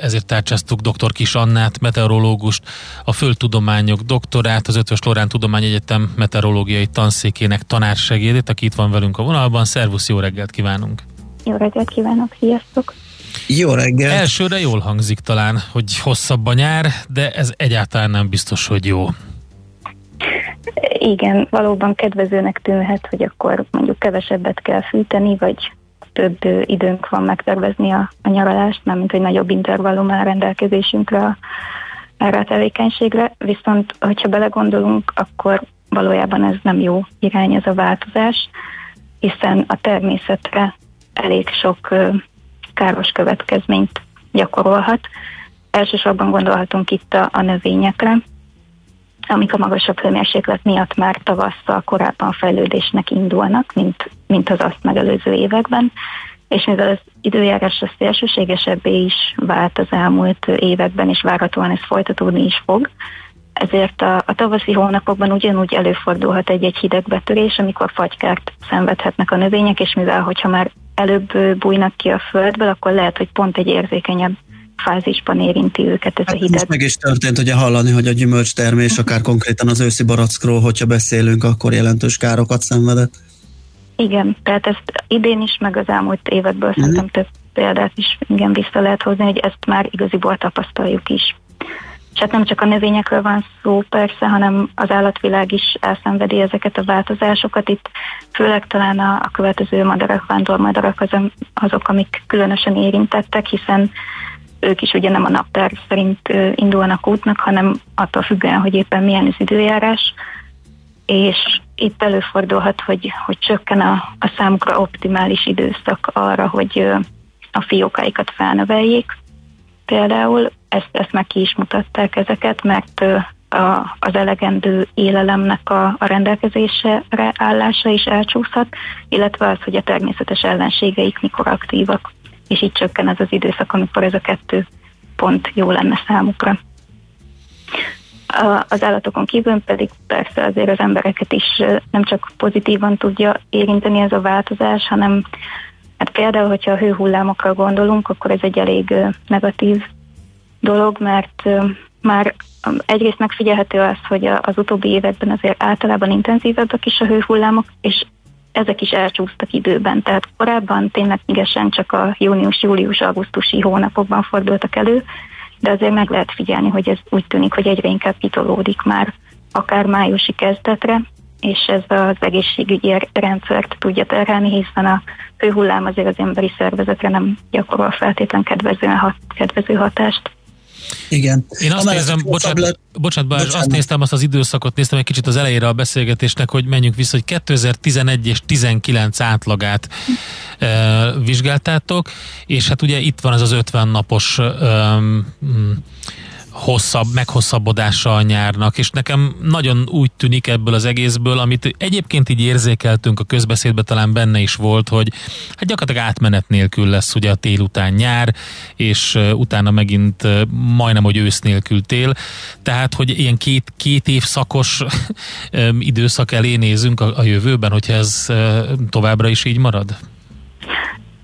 ezért tárcsáztuk dr. Kis Annát, meteorológust, a földtudományok doktorát, az Ötvös Lorán Tudományegyetem meteorológiai tanszékének tanársegédét, aki itt van velünk a vonalban. Szervusz, jó reggelt kívánunk! Jó reggelt kívánok, sziasztok! Jó reggel! Elsőre jól hangzik talán, hogy hosszabb a nyár, de ez egyáltalán nem biztos, hogy jó. Igen, valóban kedvezőnek tűnhet, hogy akkor mondjuk kevesebbet kell fűteni, vagy több időnk van megtervezni a, a nyaralást, mert mint hogy nagyobb intervallum áll rendelkezésünkre a- erre a tevékenységre. Viszont, hogyha belegondolunk, akkor valójában ez nem jó irány ez a változás, hiszen a természetre elég sok káros következményt gyakorolhat. Elsősorban gondolhatunk itt a, a növényekre, amik a magasabb hőmérséklet miatt már tavasszal korábban fejlődésnek indulnak, mint, mint az azt megelőző években. És mivel az időjárás az szélsőségesebbé is vált az elmúlt években, és várhatóan ez folytatódni is fog, ezért a, a tavaszi hónapokban ugyanúgy előfordulhat egy-egy hideg betörés, amikor fagykárt szenvedhetnek a növények, és mivel hogyha már előbb bújnak ki a földből, akkor lehet, hogy pont egy érzékenyebb fázisban érinti őket ez a hideg. Most meg is történt ugye hallani, hogy a gyümölcstermés, akár konkrétan az őszi barackról, hogyha beszélünk, akkor jelentős károkat szenvedett. Igen, tehát ezt idén is, meg az elmúlt évekből mm. szerintem több példát is igen vissza lehet hozni, hogy ezt már igaziból tapasztaljuk is. És hát nem csak a növényekről van szó persze, hanem az állatvilág is elszenvedi ezeket a változásokat. Itt főleg talán a, a következő madarak, vándormadarak az, azok, amik különösen érintettek, hiszen ők is ugye nem a naptár szerint indulnak útnak, hanem attól függően, hogy éppen milyen az időjárás, és itt előfordulhat, hogy, hogy csökken a, a számukra optimális időszak arra, hogy a fiókáikat felnöveljék. Például ezt, ezt meg ki is mutatták ezeket, mert a, az elegendő élelemnek a, a rendelkezésre állása is elcsúszhat, illetve az, hogy a természetes ellenségeik mikor aktívak, és így csökken az az időszak, amikor ez a kettő pont jó lenne számukra. Az állatokon kívül pedig persze azért az embereket is nem csak pozitívan tudja érinteni ez a változás, hanem hát például, hogyha a hőhullámokra gondolunk, akkor ez egy elég negatív dolog, mert már egyrészt megfigyelhető az, hogy az utóbbi években azért általában intenzívebbek is a hőhullámok, és ezek is elcsúsztak időben. Tehát korábban ténylegesen csak a június, július, augusztusi hónapokban fordultak elő, de azért meg lehet figyelni, hogy ez úgy tűnik, hogy egyre inkább kitolódik már akár májusi kezdetre, és ez az egészségügyi rendszert tudja terhelni, hiszen a hőhullám azért az emberi szervezetre nem gyakorol feltétlen kedvezően hat, kedvező hatást. Igen. Én azt Amellett, nézem, bocsánat, hosszabb bocsánat, Balázs, Bocsánat. azt néztem, azt az időszakot néztem egy kicsit az elejére a beszélgetésnek, hogy menjünk vissza, hogy 2011 és 19 átlagát e, vizsgáltátok, és hát ugye itt van ez az 50 napos e, hosszabb, meghosszabbodása a nyárnak, és nekem nagyon úgy tűnik ebből az egészből, amit egyébként így érzékeltünk a közbeszédben, talán benne is volt, hogy hát gyakorlatilag átmenet nélkül lesz ugye a tél után nyár, és utána megint majdnem, hogy ősz nélkül tél, tehát, hogy ilyen két, két évszakos időszak elé nézünk a, a jövőben, hogyha ez továbbra is így marad?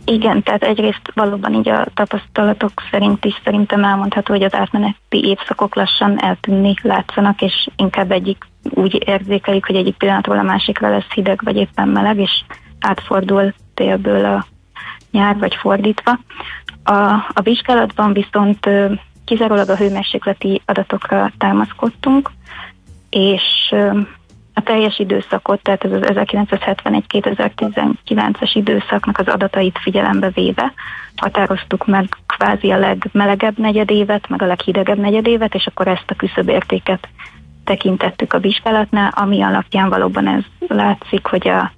Igen, tehát egyrészt valóban így a tapasztalatok szerint is szerintem elmondható, hogy az átmeneti évszakok lassan eltűnni látszanak, és inkább egyik úgy érzékelik, hogy egyik pillanatról a másikra lesz hideg, vagy éppen meleg, és átfordul télből a nyár, vagy fordítva. A, a vizsgálatban viszont kizárólag a hőmérsékleti adatokra támaszkodtunk, és a teljes időszakot, tehát ez az 1971-2019-es időszaknak az adatait figyelembe véve határoztuk meg kvázi a legmelegebb negyedévet, meg a leghidegebb negyedévet, és akkor ezt a küszöbértéket tekintettük a vizsgálatnál, ami alapján valóban ez látszik, hogy a,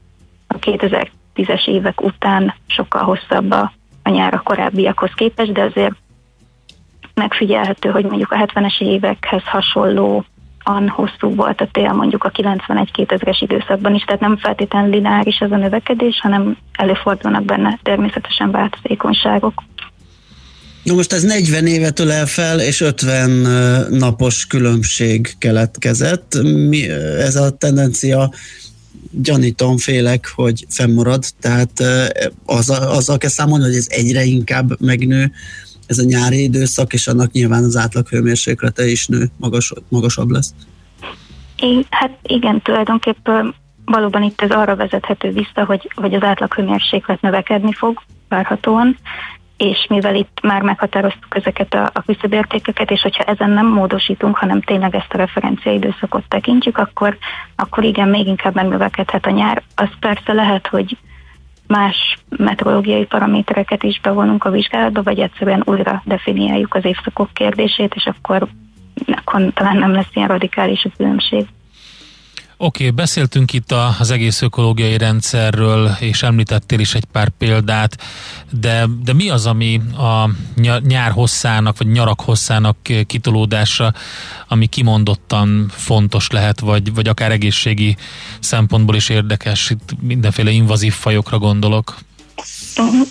a 2010-es évek után sokkal hosszabb a, a nyár a korábbiakhoz képest, de azért megfigyelhető, hogy mondjuk a 70-es évekhez hasonló an hosszú volt a tél mondjuk a 91-2000-es időszakban is, tehát nem feltétlenül lineáris ez a növekedés, hanem előfordulnak benne természetesen változékonyságok. Na most ez 40 évet ölel fel, és 50 napos különbség keletkezett. Mi, ez a tendencia gyanítom, félek, hogy fennmarad, tehát az, azzal kell számolni, hogy ez egyre inkább megnő, ez a nyári időszak, és annak nyilván az átlag hőmérséklete is nő, magas, magasabb lesz. I, hát igen, tulajdonképpen valóban itt ez arra vezethető vissza, hogy, hogy az átlag hőmérséklet növekedni fog várhatóan, és mivel itt már meghatároztuk ezeket a, a küszöbértékeket, és hogyha ezen nem módosítunk, hanem tényleg ezt a referencia időszakot tekintjük, akkor, akkor igen, még inkább megnövekedhet a nyár. Az persze lehet, hogy más meteorológiai paramétereket is bevonunk a vizsgálatba, vagy egyszerűen újra definiáljuk az évszakok kérdését, és akkor, akkor talán nem lesz ilyen radikális a különbség. Oké, okay, beszéltünk itt az egész ökológiai rendszerről, és említettél is egy pár példát, de, de mi az, ami a nyár hosszának, vagy nyarak hosszának kitolódása, ami kimondottan fontos lehet, vagy, vagy akár egészségi szempontból is érdekes? Itt mindenféle invazív fajokra gondolok.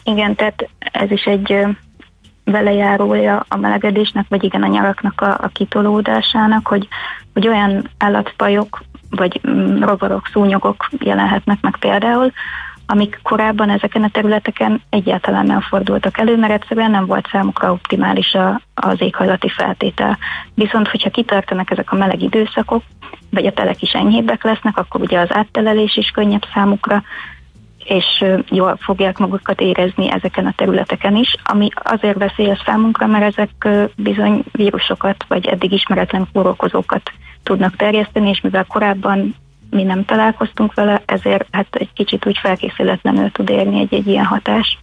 Igen, tehát ez is egy velejárója a melegedésnek, vagy igen a nyaraknak a, a kitolódásának, hogy, hogy olyan állatfajok, vagy mm, rovarok, szúnyogok jelenhetnek meg például, amik korábban ezeken a területeken egyáltalán nem fordultak elő, mert egyszerűen nem volt számukra optimális a, az éghajlati feltétel. Viszont, hogyha kitartanak ezek a meleg időszakok, vagy a telek is enyhébbek lesznek, akkor ugye az áttelelés is könnyebb számukra, és jól fogják magukat érezni ezeken a területeken is, ami azért veszélyes számunkra, mert ezek bizony vírusokat, vagy eddig ismeretlen kórokozókat tudnak terjeszteni, és mivel korábban mi nem találkoztunk vele, ezért hát egy kicsit úgy felkészületlenül tud érni egy-egy ilyen hatás.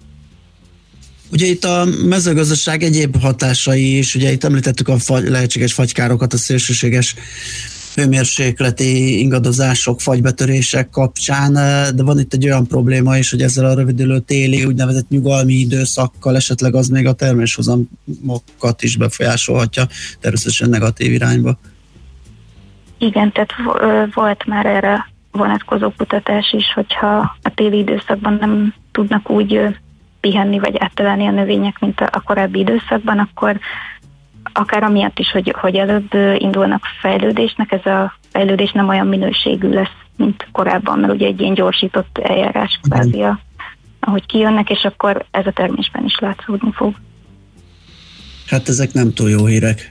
Ugye itt a mezőgazdaság egyéb hatásai is, ugye itt említettük a fagy, lehetséges fagykárokat, a szélsőséges hőmérsékleti ingadozások, fagybetörések kapcsán, de van itt egy olyan probléma is, hogy ezzel a rövidülő téli úgynevezett nyugalmi időszakkal esetleg az még a terméshozamokat is befolyásolhatja, természetesen negatív irányba. Igen, tehát volt már erre vonatkozó kutatás is, hogyha a téli időszakban nem tudnak úgy pihenni vagy áttalálni a növények, mint a korábbi időszakban, akkor akár amiatt is, hogy, hogy előbb indulnak fejlődésnek, ez a fejlődés nem olyan minőségű lesz, mint korábban, mert ugye egy ilyen gyorsított eljárás kvázi, ahogy kijönnek, és akkor ez a termésben is látszódni fog. Hát ezek nem túl jó hírek.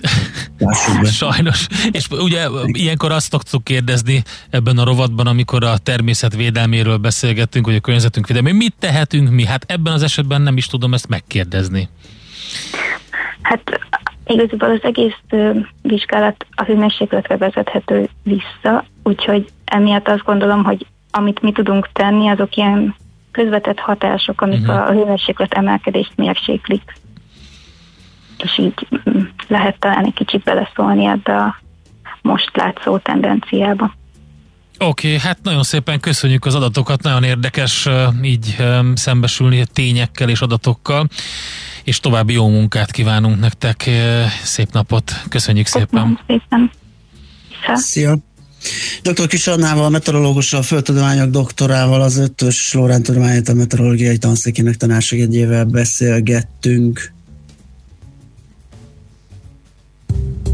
*laughs* Sajnos. És ugye ilyenkor azt szoktuk kérdezni ebben a rovatban, amikor a természet védelméről beszélgettünk, hogy a környezetünk védelmé, mit tehetünk mi? Hát ebben az esetben nem is tudom ezt megkérdezni. Hát igazából az egész vizsgálat a hőmérsékletre vezethető vissza, úgyhogy emiatt azt gondolom, hogy amit mi tudunk tenni, azok ilyen közvetett hatások, amik uh-huh. a hőmérséklet emelkedést mérséklik és így mm, lehet talán egy kicsit beleszólni ebbe a most látszó tendenciába. Oké, okay, hát nagyon szépen köszönjük az adatokat, nagyon érdekes így szembesülni tényekkel és adatokkal, és további jó munkát kívánunk nektek, szép napot, köszönjük szépen. szépen. Szia. Dr. Kis Annával, meteorológussal, földtudományok doktorával, az ötös Lorán Tudományegyetem meteorológiai tanszékének tanársegédjével beszélgettünk.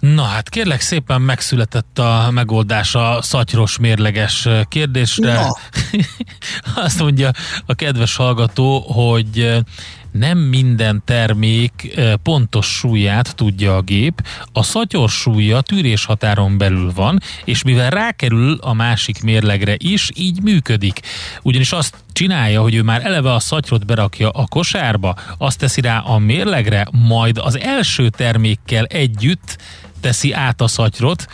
Na hát kérlek szépen megszületett a megoldás a szatyros mérleges kérdésre. Na. *laughs* Azt mondja a kedves hallgató, hogy nem minden termék pontos súlyát tudja a gép, a szatyor súlya tűrés határon belül van, és mivel rákerül a másik mérlegre is, így működik. Ugyanis azt csinálja, hogy ő már eleve a szatyrot berakja a kosárba, azt teszi rá a mérlegre, majd az első termékkel együtt teszi át a szatyrot,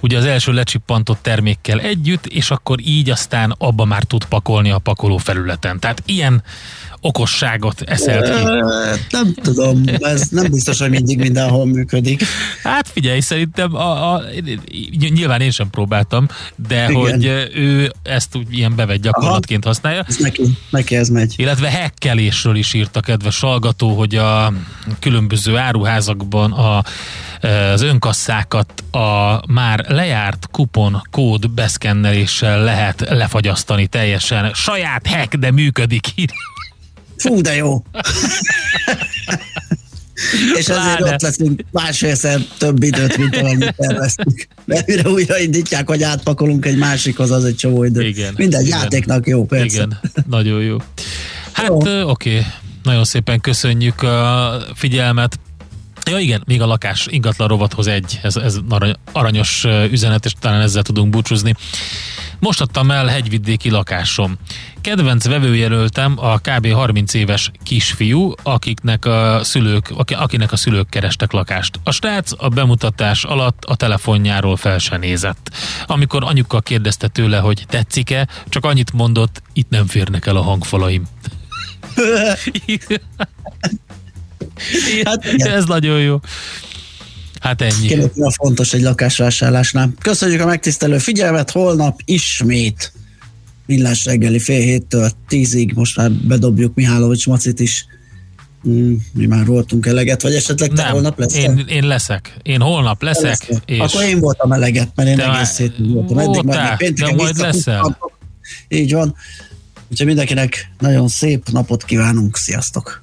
ugye az első lecsippantott termékkel együtt, és akkor így aztán abba már tud pakolni a pakoló felületen. Tehát ilyen okosságot eszelt ki. Nem tudom, ez nem biztos, hogy mindig mindenhol működik. Hát figyelj, szerintem a, a, nyilván én sem próbáltam, de Igen. hogy ő ezt úgy ilyen bevett gyakorlatként használja. Ez neki, neki ez megy. Illetve hekkelésről is írt a kedves hallgató, hogy a különböző áruházakban a, az önkasszákat a már lejárt kupon kód beszkenneléssel lehet lefagyasztani teljesen. Saját hack, de működik. Fú, de jó! *laughs* És ezért Pláne. ott leszünk másfélszer több időt, mint amennyit terveztük. Mert mire újra indítják, hogy átpakolunk egy másikhoz, az egy csomó idő. Igen. Minden Igen. játéknak jó, persze. Igen, nagyon jó. Hát oké, nagyon szépen köszönjük a figyelmet. Ja igen, még a lakás ingatlan rovathoz egy, ez, ez arany, aranyos üzenet, és talán ezzel tudunk búcsúzni. Most adtam el hegyvidéki lakásom. Kedvenc vevőjelöltem a kb. 30 éves kisfiú, akiknek a szülők, aki- akinek a szülők kerestek lakást. A srác a bemutatás alatt a telefonjáról fel se nézett. Amikor anyuka kérdezte tőle, hogy tetszik-e, csak annyit mondott, itt nem férnek el a hangfalaim. *laughs* *laughs* Hát Ez nagyon jó. Hát ennyi. Mi a fontos egy lakásvásárlásnál. Köszönjük a megtisztelő figyelmet, holnap ismét millás reggeli fél héttől tízig, most már bedobjuk Mihálovics Macit is. Mm, mi már voltunk eleget, vagy esetleg te Nem, holnap lesz? én, én leszek. Én holnap leszek, és Akkor én voltam eleget, mert én Te egész már héten voltam. Eddig voltál, még pénteken de majd leszel. Így van. Úgyhogy mindenkinek nagyon szép napot kívánunk. Sziasztok!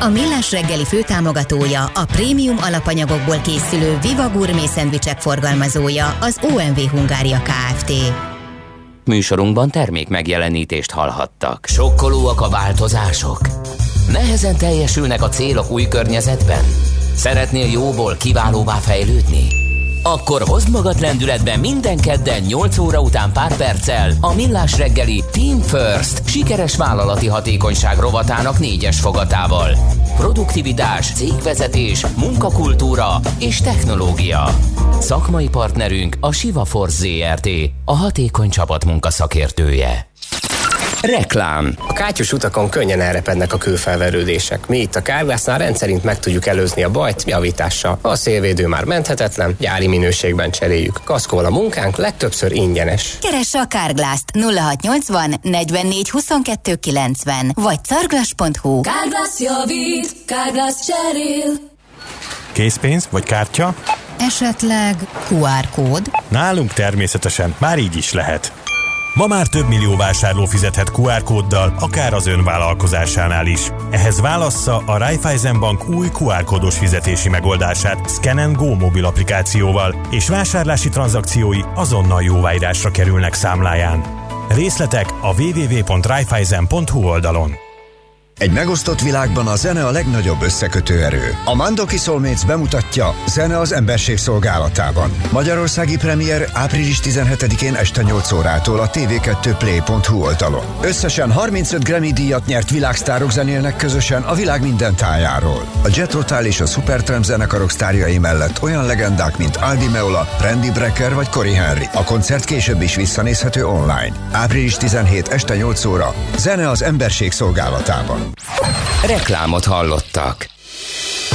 A Millás reggeli főtámogatója, a prémium alapanyagokból készülő Viva Gourmet szendvicsek forgalmazója, az OMV Hungária Kft. Műsorunkban termék megjelenítést hallhattak. Sokkolóak a változások? Nehezen teljesülnek a célok új környezetben? Szeretnél jóból kiválóvá fejlődni? Akkor hozd magad lendületbe minden kedden 8 óra után pár perccel a Millás reggeli Team First sikeres vállalati hatékonyság rovatának négyes fogatával. Produktivitás, cégvezetés, munkakultúra és technológia. Szakmai partnerünk a Siva Force ZRT, a hatékony csapatmunka szakértője. Reklám A kátyus utakon könnyen elrepednek a kőfelverődések. Mi itt a Kárgásznál rendszerint meg tudjuk előzni a bajt javítással. A szélvédő már menthetetlen, gyári minőségben cseréljük. Kaszkol a munkánk, legtöbbször ingyenes. Keresse a Kárglászt 0680 44 22 90 vagy carglass.hu. Kárglász javít, Kárglász cserél. Készpénz vagy kártya? Esetleg QR kód? Nálunk természetesen már így is lehet. Ma már több millió vásárló fizethet QR kóddal, akár az ön vállalkozásánál is. Ehhez válassza a Raiffeisen Bank új QR kódos fizetési megoldását Scan Go mobil applikációval, és vásárlási tranzakciói azonnal jóváírásra kerülnek számláján. Részletek a www.raiffeisen.hu oldalon. Egy megosztott világban a zene a legnagyobb összekötő erő. A Mandoki Soulmates bemutatja Zene az emberség szolgálatában. Magyarországi premier április 17-én este 8 órától a tv2play.hu oldalon. Összesen 35 Grammy díjat nyert világsztárok zenélnek közösen a világ minden tájáról. A Jet Rotal és a Supertramp zenekarok sztárjai mellett olyan legendák, mint Aldi Meola, Randy Brecker vagy Cory Henry. A koncert később is visszanézhető online. Április 17 este 8 óra. Zene az emberség szolgálatában. Reklámot hallottak.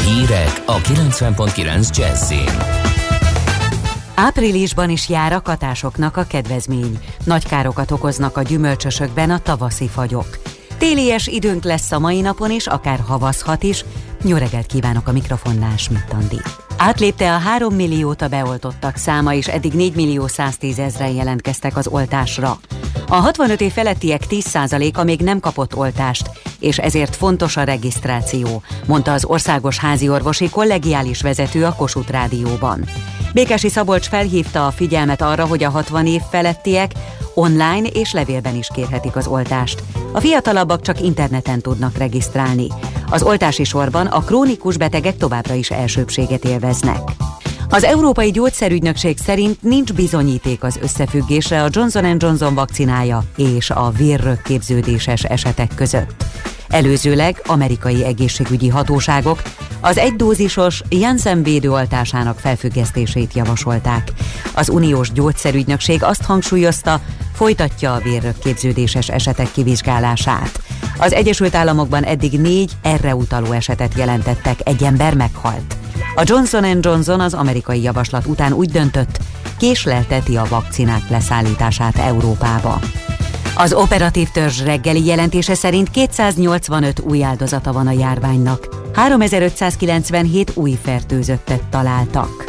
Hírek a 90.9 Jazzin. Áprilisban is jár a katásoknak a kedvezmény. Nagy károkat okoznak a gyümölcsösökben a tavaszi fagyok. Télies időnk lesz a mai napon is, akár havazhat is. Jó reggelt kívánok a mikrofonnál, Schmidt-Andi. Átlépte a 3 milliót a beoltottak száma, és eddig 4 millió 110 ezeren jelentkeztek az oltásra. A 65 év felettiek 10%-a még nem kapott oltást, és ezért fontos a regisztráció, mondta az országos háziorvosi kollegiális vezető a Kossuth Rádióban. Békesi Szabolcs felhívta a figyelmet arra, hogy a 60 év felettiek online és levélben is kérhetik az oltást. A fiatalabbak csak interneten tudnak regisztrálni. Az oltási sorban a krónikus betegek továbbra is elsőbséget élveznek. Az Európai Gyógyszerügynökség szerint nincs bizonyíték az összefüggésre a Johnson Johnson vakcinája és a vérrögképződéses esetek között. Előzőleg amerikai egészségügyi hatóságok az egydózisos Janssen védőoltásának felfüggesztését javasolták. Az uniós gyógyszerügynökség azt hangsúlyozta, folytatja a vérrögképződéses esetek kivizsgálását. Az Egyesült Államokban eddig négy erre utaló esetet jelentettek, egy ember meghalt. A Johnson Johnson az amerikai javaslat után úgy döntött, késlelteti a vakcinák leszállítását Európába. Az operatív törzs reggeli jelentése szerint 285 új áldozata van a járványnak. 3597 új fertőzöttet találtak.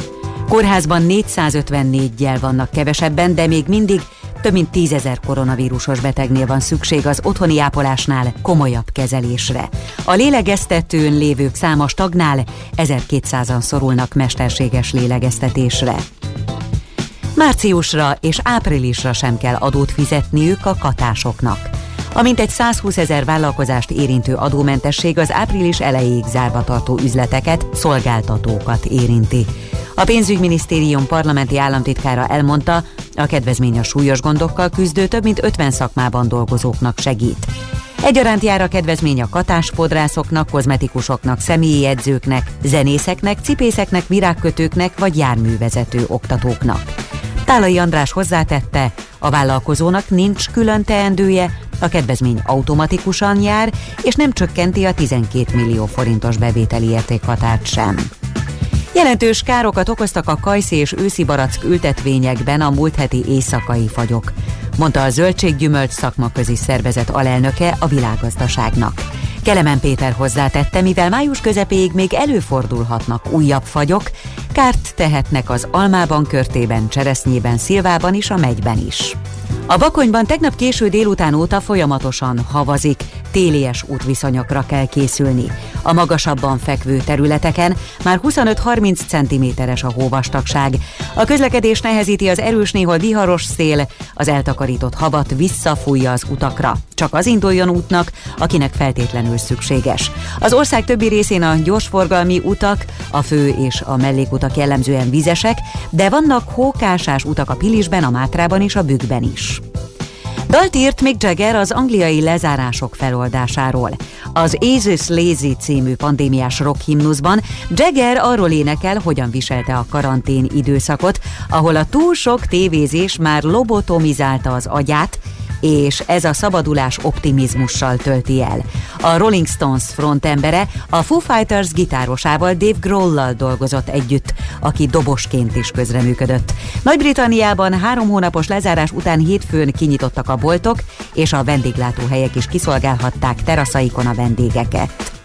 Kórházban 454-jel vannak kevesebben, de még mindig több mint 10 ezer koronavírusos betegnél van szükség az otthoni ápolásnál komolyabb kezelésre. A lélegeztetőn lévők száma stagnál, 1200-an szorulnak mesterséges lélegeztetésre. Márciusra és áprilisra sem kell adót fizetniük a katásoknak. A mintegy 120 ezer vállalkozást érintő adómentesség az április elejéig zárva tartó üzleteket, szolgáltatókat érinti. A pénzügyminisztérium parlamenti államtitkára elmondta, a kedvezmény a súlyos gondokkal küzdő több mint 50 szakmában dolgozóknak segít. Egyaránt jár a kedvezmény a katásfodrászoknak, kozmetikusoknak, személyi edzőknek, zenészeknek, cipészeknek, virágkötőknek vagy járművezető oktatóknak. Tálai András hozzátette, a vállalkozónak nincs külön teendője, a kedvezmény automatikusan jár, és nem csökkenti a 12 millió forintos bevételi értékhatárt sem. Jelentős károkat okoztak a kajszi és őszi barack ültetvényekben a múlt heti éjszakai fagyok, mondta a Zöldséggyümölcs szakmaközi szervezet alelnöke a világgazdaságnak. Kelemen Péter hozzátette, mivel május közepéig még előfordulhatnak újabb fagyok, kárt tehetnek az almában, körtében, cseresznyében, szilvában és a megyben is. A Bakonyban tegnap késő délután óta folyamatosan havazik, télies útviszonyokra kell készülni. A magasabban fekvő területeken már 25-30 cm-es a hóvastagság. A közlekedés nehezíti az erős, néhol viharos szél, az eltakarított havat visszafújja az utakra. Csak az induljon útnak, akinek feltétlenül szükséges. Az ország többi részén a gyorsforgalmi utak, a fő és a mellékutak jellemzően vizesek, de vannak hókásás utak a Pilisben, a Mátrában és a Bükkben is. Dalt írt Mick Jagger az angliai lezárások feloldásáról. Az Aces Lazy című pandémiás rock himnuszban Jagger arról énekel, hogyan viselte a karantén időszakot, ahol a túl sok tévézés már lobotomizálta az agyát, és ez a szabadulás optimizmussal tölti el. A Rolling Stones frontembere a Foo Fighters gitárosával Dave Grohl-lal dolgozott együtt, aki dobosként is közreműködött. Nagy-Britanniában három hónapos lezárás után hétfőn kinyitottak a boltok, és a vendéglátóhelyek is kiszolgálhatták teraszaikon a vendégeket.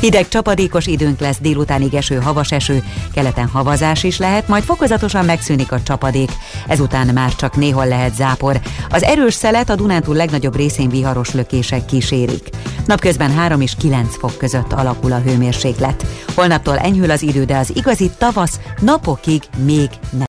Hideg csapadékos időnk lesz, délutánig eső, havas eső, keleten havazás is lehet, majd fokozatosan megszűnik a csapadék. Ezután már csak néhol lehet zápor. Az erős szelet a Dunántúl legnagyobb részén viharos lökések kísérik. Napközben 3 és 9 fok között alakul a hőmérséklet. Holnaptól enyhül az idő, de az igazi tavasz napokig még nem.